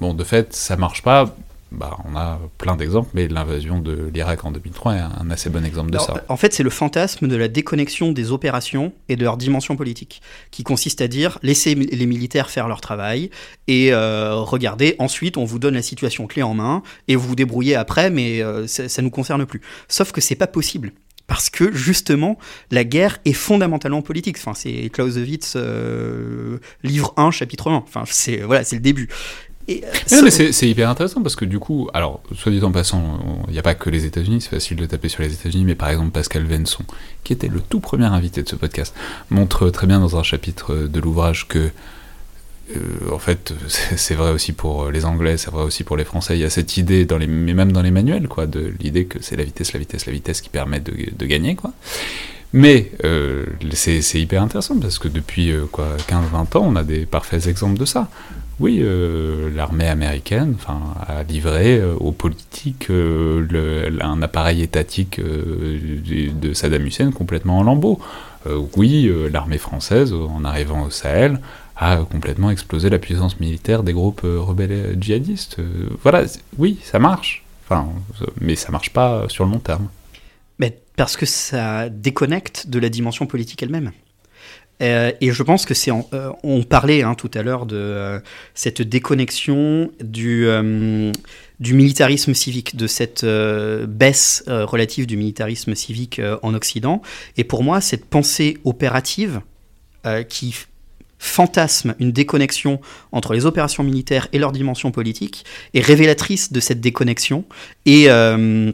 A: bon, de fait, ça marche pas. Bah, on a plein d'exemples, mais l'invasion de l'Irak en 2003 est un assez bon exemple de
B: Alors,
A: ça.
B: En fait, c'est le fantasme de la déconnexion des opérations et de leur dimension politique, qui consiste à dire laissez les militaires faire leur travail et euh, regardez, ensuite on vous donne la situation clé en main et vous vous débrouillez après, mais euh, ça, ça nous concerne plus. Sauf que c'est pas possible. Parce que justement, la guerre est fondamentalement politique. Enfin, c'est Clausewitz, euh, livre 1, chapitre 1. Enfin, c'est voilà, c'est le début. Et, euh,
A: non,
B: ça-
A: c'est hyper intéressant parce que du coup, alors, soit dit en passant, il n'y a pas que les États-Unis, c'est facile de taper sur les États-Unis, mais par exemple, Pascal Venson, qui était le tout premier invité de ce podcast, montre très bien dans un chapitre de l'ouvrage que, euh, en fait, c'est vrai aussi pour les Anglais, c'est vrai aussi pour les Français, il y a cette idée, mais même dans les manuels, quoi, de l'idée que c'est la vitesse, la vitesse, la vitesse qui permet de, de gagner, quoi. Mais euh, c'est hyper intéressant parce que depuis euh, quoi 15-20 ans, on a des parfaits exemples de ça. Oui, euh, l'armée américaine a livré euh, aux politiques euh, un appareil étatique euh, du- de Saddam Hussein complètement en lambeaux. euh, oui, euh, l'armée française, en arrivant au Sahel, a complètement explosé la puissance militaire des groupes euh, rebelles djihadistes. Euh, voilà, oui, ça marche. Enfin, euh, mais ça marche pas sur le long terme.
B: Mais parce que ça déconnecte de la dimension politique elle-même. Euh, et je pense que c'est. euh, on parlait hein, tout à l'heure de euh, cette déconnexion du, euh, du militarisme civique, de cette euh, baisse euh, relative du militarisme civique euh, en Occident. Et pour moi, cette pensée opérative euh, qui fantasme une déconnexion entre les opérations militaires et leur dimension politique est révélatrice de cette déconnexion. Et, euh,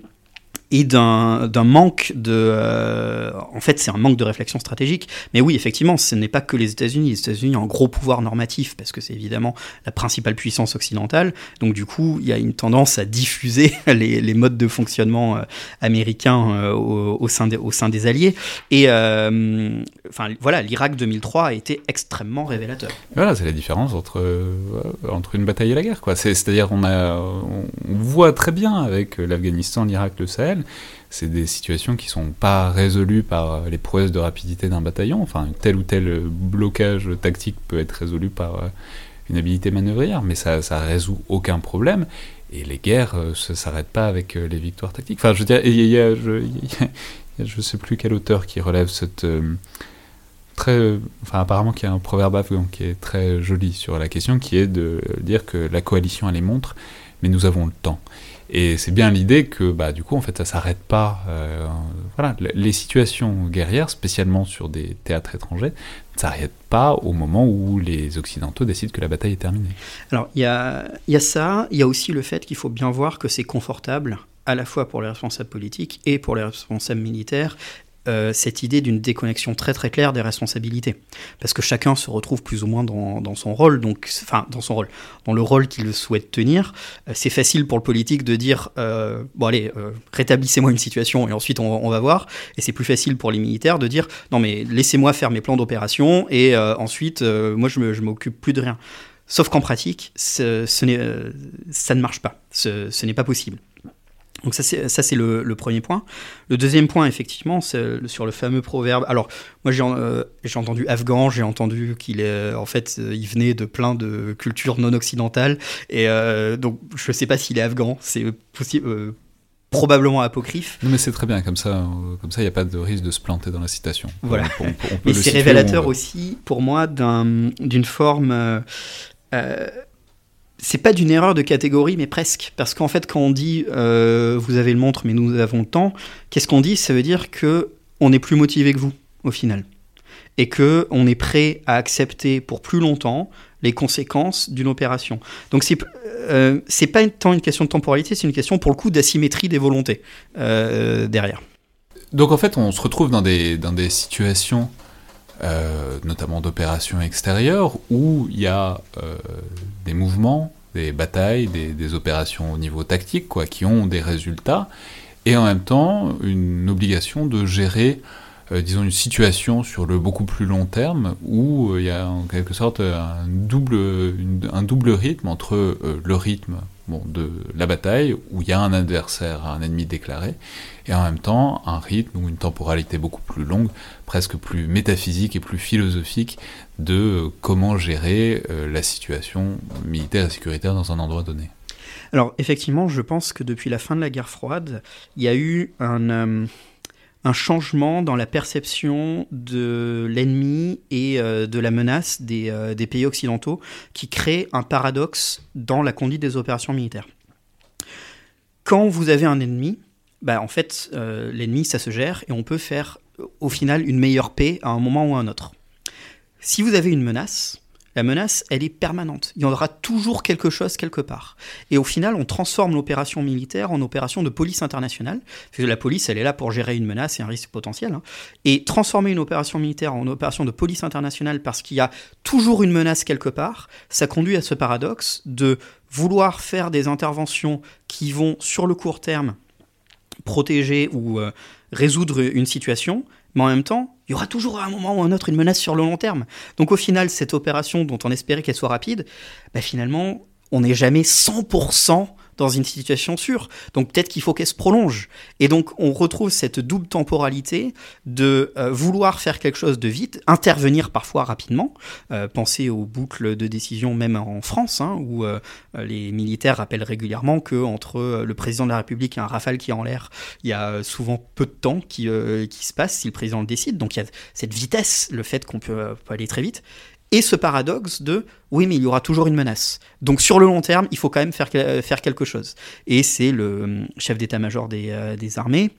B: et d'un manque de... euh, en fait, c'est un manque de réflexion stratégique. Mais oui, effectivement, ce n'est pas que les États-Unis. Les États-Unis ont un gros pouvoir normatif parce que c'est évidemment la principale puissance occidentale. Donc du coup, il y a une tendance à diffuser les, les modes de fonctionnement euh, américains euh, au, sein des, au sein des alliés. Et voilà, l'Irak 2003 a été extrêmement révélateur.
A: Voilà, c'est la différence entre, entre une bataille et la guerre. C'est-à-dire, on, a, on voit très bien avec l'Afghanistan, l'Irak, le Sahel, c'est des situations qui sont pas résolues par euh, les prouesses de rapidité d'un bataillon. Enfin, tel ou tel euh, blocage tactique peut être résolu par euh, une habilité manœuvrière, mais ça, ça résout aucun problème. Et les guerres ne s'arrêtent pas avec les victoires tactiques. Enfin, je veux dire, il y a, a- je, a- a- sais plus quel auteur qui relève cette très, enfin apparemment qu'il y a un proverbe afghan qui est très joli sur la question, qui est de dire que la coalition elle les montre, mais nous avons le temps. Et c'est bien l'idée que bah du coup en fait ça s'arrête pas. euh, voilà, les situations guerrières, spécialement sur des théâtres étrangers, ne s'arrêtent pas au moment où les occidentaux décident que la bataille est terminée.
B: Alors, il y a, y a ça, il y a aussi le fait qu'il faut bien voir que c'est confortable, à la fois pour les responsables politiques et pour les responsables militaires, euh, cette idée d'une déconnexion très très claire des responsabilités. Parce que chacun se retrouve plus ou moins dans, son rôle, donc, enfin, dans son rôle, dans le rôle qu'il souhaite tenir. Euh, c'est facile pour le politique de dire, euh, bon allez, rétablissez-moi une situation et ensuite on, va voir. Et c'est plus facile pour les militaires de dire, non mais laissez-moi faire mes plans d'opération et ensuite, moi je je m'occupe plus de rien. Sauf qu'en pratique, ça ne marche pas. Ce n'est pas possible. Donc ça, c'est, le, le premier point. Le deuxième point, effectivement, c'est sur le fameux proverbe. Alors, moi, j'ai, euh, j'ai entendu afghan, j'ai entendu qu'il est, en fait, euh, il venait de plein de cultures non occidentales. Et euh, donc, je ne sais pas s'il est afghan. C'est possible, euh, probablement apocryphe.
A: Non mais c'est très bien comme ça, comme ça il n'y a pas de risque de se planter dans la citation.
B: Voilà.
A: On, on- on peut
B: Mais c'est révélateur aussi, pour moi, d'un- d'une forme. C'est pas d'une erreur de catégorie, mais presque. Parce qu'en fait, quand on dit euh, vous avez le montre, mais nous avons le temps, qu'est-ce qu'on dit? Ça veut dire que on est plus motivé que vous, au final. Et que on est prêt à accepter pour plus longtemps les conséquences d'une opération. Donc c'est euh, pas tant une question de temporalité, c'est une question pour le coup d'asymétrie des volontés euh, derrière.
A: Donc en fait, on se retrouve dans des, dans des situations, euh, notamment d'opérations extérieures, où il y a euh, des mouvements, des batailles, des, opérations au niveau tactique, quoi, qui ont des résultats, et en même temps une obligation de gérer, euh, disons, une situation sur le beaucoup plus long terme, où il y a en quelque sorte un double, un double rythme entre le rythme bon, de la bataille, où il y a un adversaire, un ennemi déclaré, et en même temps un rythme ou une temporalité beaucoup plus longue, presque plus métaphysique et plus philosophique de comment gérer euh, la situation militaire et sécuritaire dans un endroit donné.
B: Alors effectivement, je pense que depuis la fin de la guerre froide, il y a eu un, euh, un changement dans la perception de l'ennemi et euh, de la menace des, euh, des pays occidentaux qui crée un paradoxe dans la conduite des opérations militaires. Quand vous avez un ennemi, bah, en fait, euh, l'ennemi, ça se gère et on peut faire au final une meilleure paix à un moment ou à un autre. Si vous avez une menace, la menace, elle est permanente. Il y en aura toujours quelque chose quelque part. Et au final, on transforme l'opération militaire en opération de police internationale. La police, elle est là pour gérer une menace et un risque potentiel. hein. Et transformer une opération militaire en opération de police internationale parce qu'il y a toujours une menace quelque part, ça conduit à ce paradoxe de vouloir faire des interventions qui vont, sur le court terme, protéger ou euh, résoudre une situation, mais en même temps, il y aura toujours à un moment ou un autre une menace sur le long terme. Donc au final, cette opération dont on espérait qu'elle soit rapide, bah, finalement, on n'est jamais 100% dans une situation sûre. Donc peut-être qu'il faut qu'elle se prolonge. Et donc on retrouve cette double temporalité de euh, vouloir faire quelque chose de vite, intervenir parfois rapidement. Euh, pensez aux boucles de décision même en France, hein, où euh, les militaires rappellent régulièrement que entre le président de la République et un rafale qui est en l'air, il y a souvent peu de temps qui, se passe si le président le décide. Donc il y a cette vitesse, le fait qu'on peut, peut aller très vite. Et ce paradoxe de oui, mais il y aura toujours une menace. Donc sur le long terme, il faut quand même faire, que- faire quelque chose. Et c'est le hum, chef d'état-major des, euh, des armées,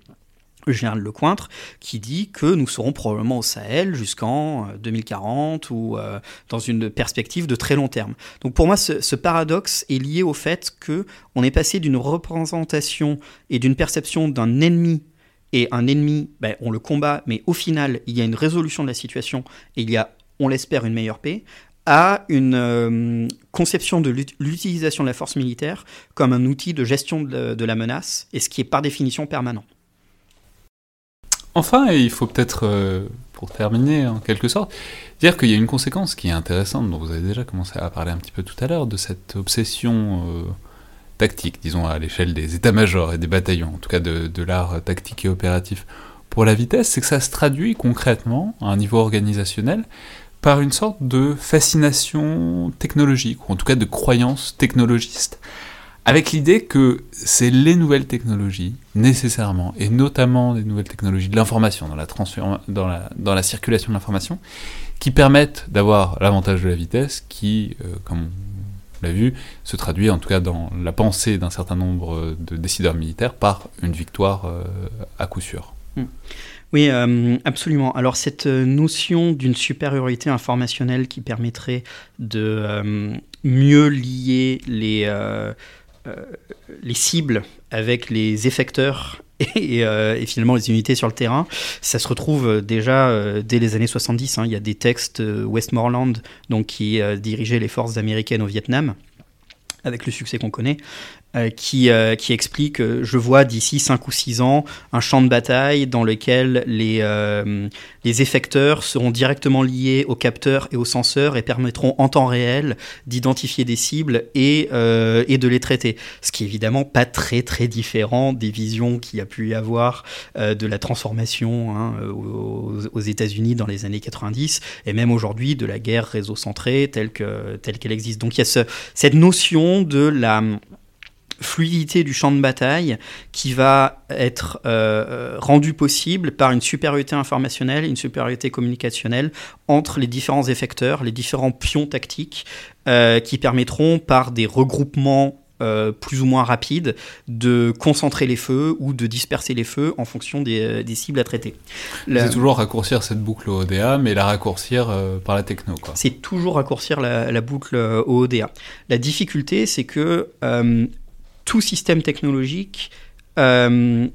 B: le général Lecointre, qui dit que nous serons probablement au Sahel jusqu'en euh, 2040 ou euh, dans une perspective de très long terme. Donc pour moi, ce, ce paradoxe est lié au fait que on est passé d'une représentation et d'une perception d'un ennemi et un ennemi, ben, on le combat, mais au final, il y a une résolution de la situation et il y a, on l'espère, une meilleure paix, à une euh, conception de l'ut- l'utilisation de la force militaire comme un outil de gestion de, la menace, et ce qui est par définition permanent.
A: Enfin, et il faut peut-être, euh, pour terminer en quelque sorte, dire qu'il y a une conséquence qui est intéressante, dont vous avez déjà commencé à parler un petit peu tout à l'heure, de cette obsession euh, tactique, disons à l'échelle des états-majors et des bataillons, en tout cas de l'art tactique et opératif. Pour la vitesse, c'est que ça se traduit concrètement, à un niveau organisationnel, par une sorte de fascination technologique, ou en tout cas de croyance technologiste, avec l'idée que c'est les nouvelles technologies, nécessairement, et notamment les nouvelles technologies de l'information, dans la, dans la, circulation de l'information, qui permettent d'avoir l'avantage de la vitesse, qui, euh, comme on l'a vu, se traduit en tout cas dans la pensée d'un certain nombre de décideurs militaires par une victoire euh, à coup sûr.
B: Oui, euh, absolument. Alors cette euh, notion d'une supériorité informationnelle qui permettrait de euh, mieux lier les, les cibles avec les effecteurs et, finalement les unités sur le terrain, ça se retrouve déjà dès les années 70. hein. Il y a des textes Westmoreland donc, qui dirigeaient les forces américaines au Vietnam avec le succès qu'on connaît, qui, euh, qui explique, euh, je vois d'ici 5 ou 6 ans, un champ de bataille dans lequel les, euh, les effecteurs seront directement liés aux capteurs et aux senseurs et permettront en temps réel d'identifier des cibles et, euh, et de les traiter. Ce qui est évidemment pas très très différent des visions qu'il y a pu y avoir euh, de la transformation hein, aux, aux États-Unis dans les années 90 et même aujourd'hui de la guerre réseau centrée telle que telle qu'elle existe. Donc il y a ce, cette notion de la fluidité du champ de bataille qui va être euh, euh, rendue possible par une supériorité informationnelle, une supériorité communicationnelle entre les différents effecteurs, les différents pions tactiques euh, qui permettront par des regroupements euh, plus ou moins rapides de concentrer les feux ou de disperser les feux en fonction des, des cibles à traiter. La-
A: C'est toujours raccourcir cette boucle ODA, mais la raccourcir euh, par la techno.
B: C'est toujours raccourcir la, la boucle ODA. La difficulté, c'est que euh, tout système technologique euh,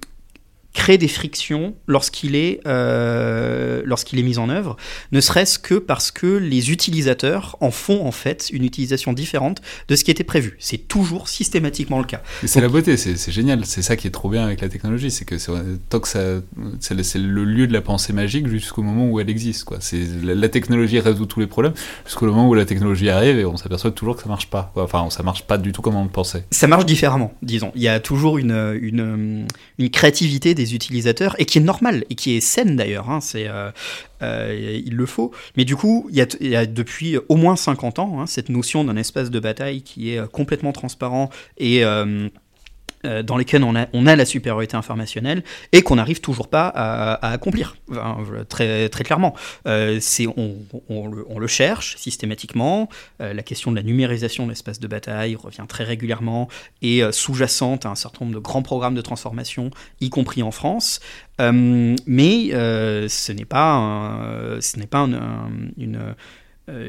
B: crée des frictions lorsqu'il est, euh, lorsqu'il est mis en œuvre, ne serait-ce que parce que les utilisateurs en font en fait une utilisation différente de ce qui était prévu. C'est toujours systématiquement le cas.
A: C'est la beauté, c'est génial, c'est ça qui est trop bien avec la technologie, c'est que c'est- tant que c'est le, lieu de la pensée magique jusqu'au moment où elle existe, quoi. La, la technologie résout tous les problèmes jusqu'au moment où la technologie arrive et on s'aperçoit toujours que ça marche pas, quoi. Enfin, ça marche pas du tout comme on le pensait.
B: ça marche différemment, disons. Il y a toujours une, une, une créativité des utilisateurs et qui est normale et qui est saine d'ailleurs. hein, c'est, euh, euh, il le faut. Mais du coup, il y a, depuis au moins 50 ans hein, cette notion d'un espace de bataille qui est euh, complètement transparent et dans lesquels on a, on a la supériorité informationnelle et qu'on n'arrive toujours pas à, accomplir, euh, très, très clairement. Euh, on, le, cherche systématiquement. Euh, la question de la numérisation de l'espace de bataille revient très régulièrement et euh, sous-jacente à un certain nombre de grands programmes de transformation, y compris en France. Euh, mais euh, ce n'est pas, ce pas un- un- une euh,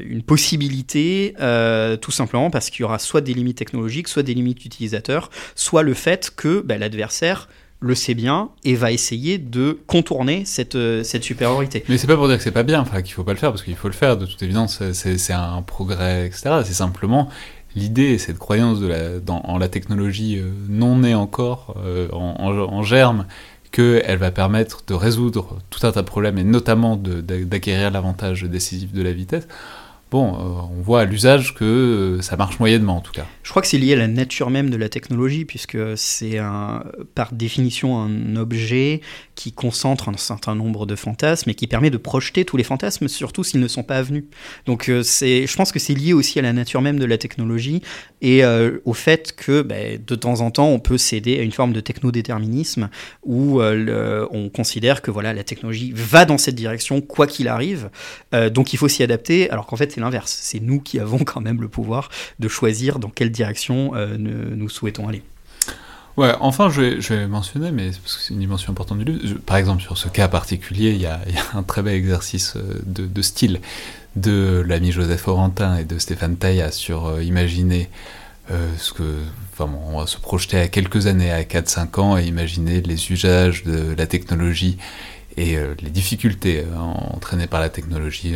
B: une possibilité, euh, tout simplement parce qu'il y aura soit des limites technologiques, soit des limites utilisateurs, soit le fait que bah, l'adversaire le sait bien et va essayer de contourner cette, euh, cette supériorité.
A: Mais c'est pas pour dire que c'est pas bien, enfin qu'il faut pas le faire, parce qu'il faut le faire, de toute évidence, c'est un progrès, etc. C'est simplement l'idée, cette croyance dans, en la technologie euh, non née encore, euh, en, en- en germe, qu'elle va permettre de résoudre tout un tas de problèmes, et notamment d'acquérir l'avantage décisif de la vitesse. bon, euh, on voit à l'usage que euh, ça marche moyennement en tout cas.
B: Je crois que c'est lié à la nature même de la technologie, puisque c'est par définition un objet qui concentre un certain nombre de fantasmes et qui permet de projeter tous les fantasmes, surtout s'ils ne sont pas avenus. Donc euh, je pense que c'est lié aussi à la nature même de la technologie et euh, au fait que ben, de temps en temps on peut céder à une forme de technodéterminisme où euh, on considère que voilà la technologie va dans cette direction quoi qu'il arrive, donc il faut s'y adapter, alors qu'en fait c'est l'inverse, c'est nous qui avons quand même le pouvoir de choisir dans quelle direction nous souhaitons aller.
A: Ouais, enfin, je vais, mentionner, mais parce que c'est une dimension importante du livre. Par exemple, sur ce cas particulier, il y a, un très bel exercice euh, de, style de l'ami Joseph Orentin et de Stéphane Tailla sur euh, imaginer euh, ce que. Enfin, on va se projeter à quelques années, à 4-5 ans, et imaginer les usages de la technologie et les difficultés entraînées par la technologie.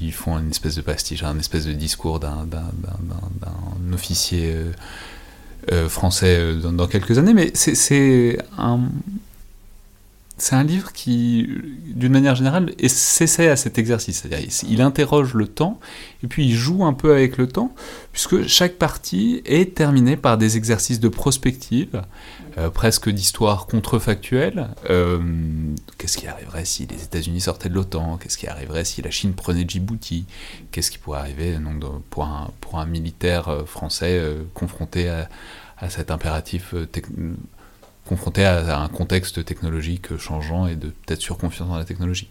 A: Ils font une espèce de pastiche, un espèce de discours d'un officier. Euh, français euh, dans, quelques années, mais c'est- un, c'est livre qui, d'une manière générale, s'essaie à cet exercice. Il, il interroge le temps, et puis il joue un peu avec le temps, puisque chaque partie est terminée par des exercices de prospective, euh, presque d'histoire contrefactuelle. Euh, Qu'est-ce qui arriverait si les États-Unis sortaient de l'OTAN? Qu'est-ce qui arriverait si la Chine prenait Djibouti? Qu'est-ce qui pourrait arriver donc, de- pour, un, pour un militaire euh, français euh, confronté à, à cet impératif, euh, confronté à, un contexte technologique changeant et de peut-être surconfiance dans la technologie.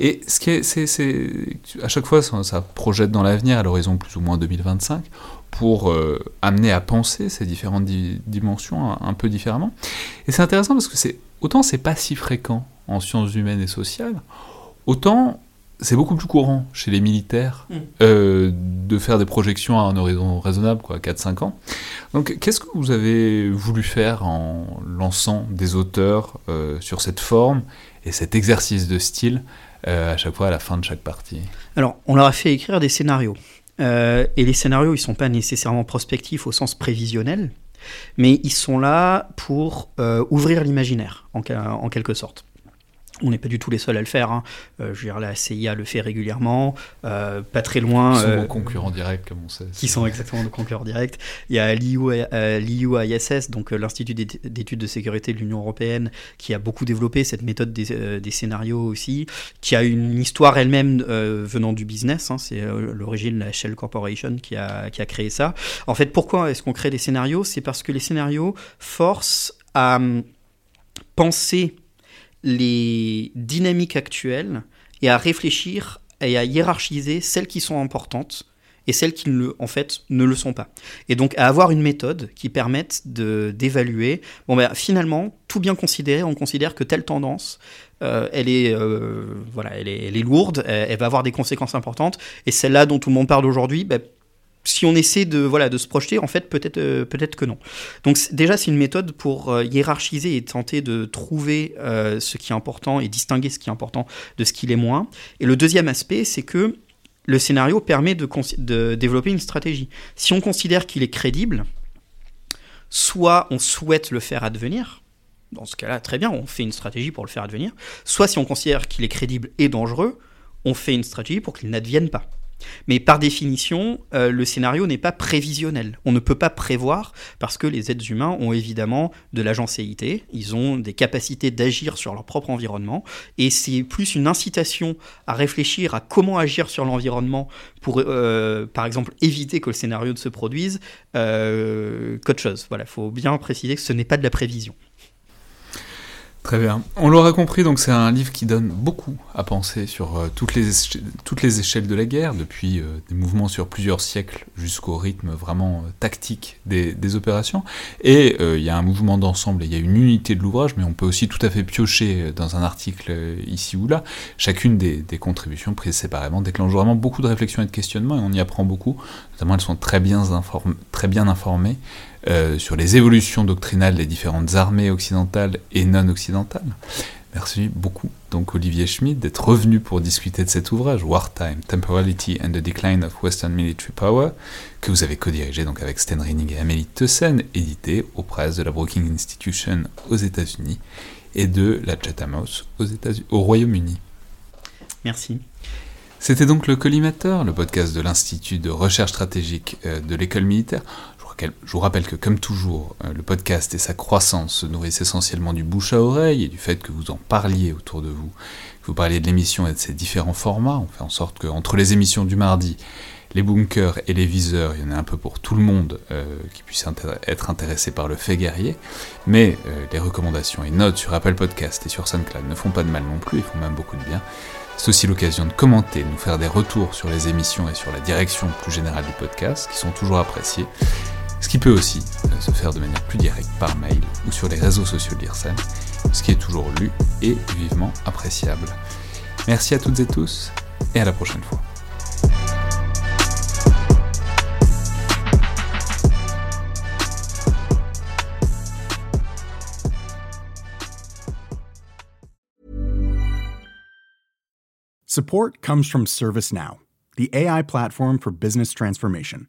A: Et ce qui est, c'est, c'est- à chaque fois, ça, projette dans l'avenir, à l'horizon plus ou moins 2025, pour euh, amener à penser ces différentes di- dimensions un, un peu différemment. Et c'est intéressant parce que c'est autant c'est pas si fréquent en sciences humaines et sociales, autant c'est beaucoup plus courant chez les militaires
B: Mm.
A: euh, de faire des projections à un horizon raisonnable, quoi, 4-5 ans. Donc, qu'est-ce que vous avez voulu faire en lançant des auteurs euh, sur cette forme et cet exercice de style euh, à chaque fois à la fin de chaque partie?
B: Alors, on leur a fait écrire des scénarios. Et les scénarios, ils sont pas nécessairement prospectifs au sens prévisionnel, mais ils sont là pour ouvrir l'imaginaire, en quelque sorte. On n'est pas du tout les seuls à le faire. hein. Euh, je veux dire, la CIA le fait régulièrement. euh, pas très loin.
A: Ils sont
B: euh,
A: vos concurrents directs, comme on sait.
B: qui sont exactement nos concurrents directs. Il y a l'IU, l'IUISS, donc l'Institut d'é- d'études de sécurité de l'Union européenne, qui a beaucoup développé cette méthode des, des scénarios aussi, qui a une histoire elle-même venant du business. hein. c'est l'origine de la Shell Corporation qui a, qui a créé ça. En fait, pourquoi est-ce qu'on crée des scénarios? C'est parce que les scénarios forcent à hum, penser les dynamiques actuelles et à réfléchir et à hiérarchiser celles qui sont importantes et celles qui ne en fait ne le sont pas. Et donc à avoir une méthode qui permette d'évaluer. Bon ben finalement tout bien considéré, on considère que telle tendance, euh, elle est euh, voilà, elle est, lourde, elle, elle va avoir des conséquences importantes. Et celle-là dont tout le monde parle aujourd'hui, ben, si on essaie de voilà de se projeter, en fait peut-être euh, que non. Donc déjà c'est une méthode pour euh, hiérarchiser et tenter de trouver euh, ce qui est important et distinguer ce qui est important de ce qui l'est moins. Et le deuxième aspect, c'est que le scénario permet de, de développer une stratégie. Si on considère qu'il est crédible, soit on souhaite le faire advenir, dans ce cas-là, très bien, on fait une stratégie pour le faire advenir, soit si on considère qu'il est crédible et dangereux, on fait une stratégie pour qu'il n'advienne pas. Mais par définition, euh, le scénario n'est pas prévisionnel. On ne peut pas prévoir parce que les êtres humains ont évidemment de l'agencéité, ils ont des capacités d'agir sur leur propre environnement, et c'est plus une incitation à réfléchir à comment agir sur l'environnement pour, euh, par exemple, éviter que le scénario ne se produise, euh, qu'autre chose. Voilà, il faut bien préciser que ce n'est pas de la prévision.
A: Très bien. On l'aura compris, donc c'est un livre qui donne beaucoup à penser sur euh, toutes, les échelles de la guerre, depuis euh, des mouvements sur plusieurs siècles jusqu'au rythme vraiment euh, tactique des, opérations. Et il y a un mouvement d'ensemble, et il y a une unité de l'ouvrage, mais on peut aussi tout à fait piocher dans un article ici ou là. Chacune des, contributions prises séparément déclenche vraiment beaucoup de réflexions et de questionnements, et on y apprend beaucoup. Notamment, elles sont très bien, très bien informées euh, sur les évolutions doctrinales des différentes armées occidentales et non occidentales. Merci beaucoup, donc Olivier Schmidt, d'être revenu pour discuter de cet ouvrage, Wartime, Temporality and the Decline of Western Military Power, que vous avez co-dirigé donc avec Sten Rinning et Amélie Thyssen, édité aux presses de la Brookings Institution aux États-Unis et de la Chatham House aux États au Royaume-Uni.
B: Merci.
A: C'était donc le Collimateur, le podcast de l'Institut de recherche stratégique euh, de l'école militaire. Je vous rappelle- que, comme toujours, euh, le podcast et sa croissance se nourrissent essentiellement du bouche à oreille et du fait que vous en parliez autour de vous, que vous parliez de l'émission et de ses différents formats. On fait en sorte qu'entre les émissions du mardi, les bunkers et les viseurs, il y en a un peu pour tout le monde euh, qui puisse être intéressé par le fait guerrier. Mais euh, les recommandations et notes sur Apple Podcast et sur SoundCloud ne font pas de mal non plus, ils font même beaucoup de bien. C'est aussi l'occasion de commenter, de nous faire des retours sur les émissions et sur la direction plus générale du podcast, qui sont toujours appréciés. Ce qui peut aussi euh, se faire de manière plus directe par mail ou sur les réseaux sociaux de l'IRSEM, ce qui est toujours lu et vivement appréciable. Merci à toutes et tous, et à la prochaine fois.
D: Support comes from ServiceNow, the AI platform for business transformation.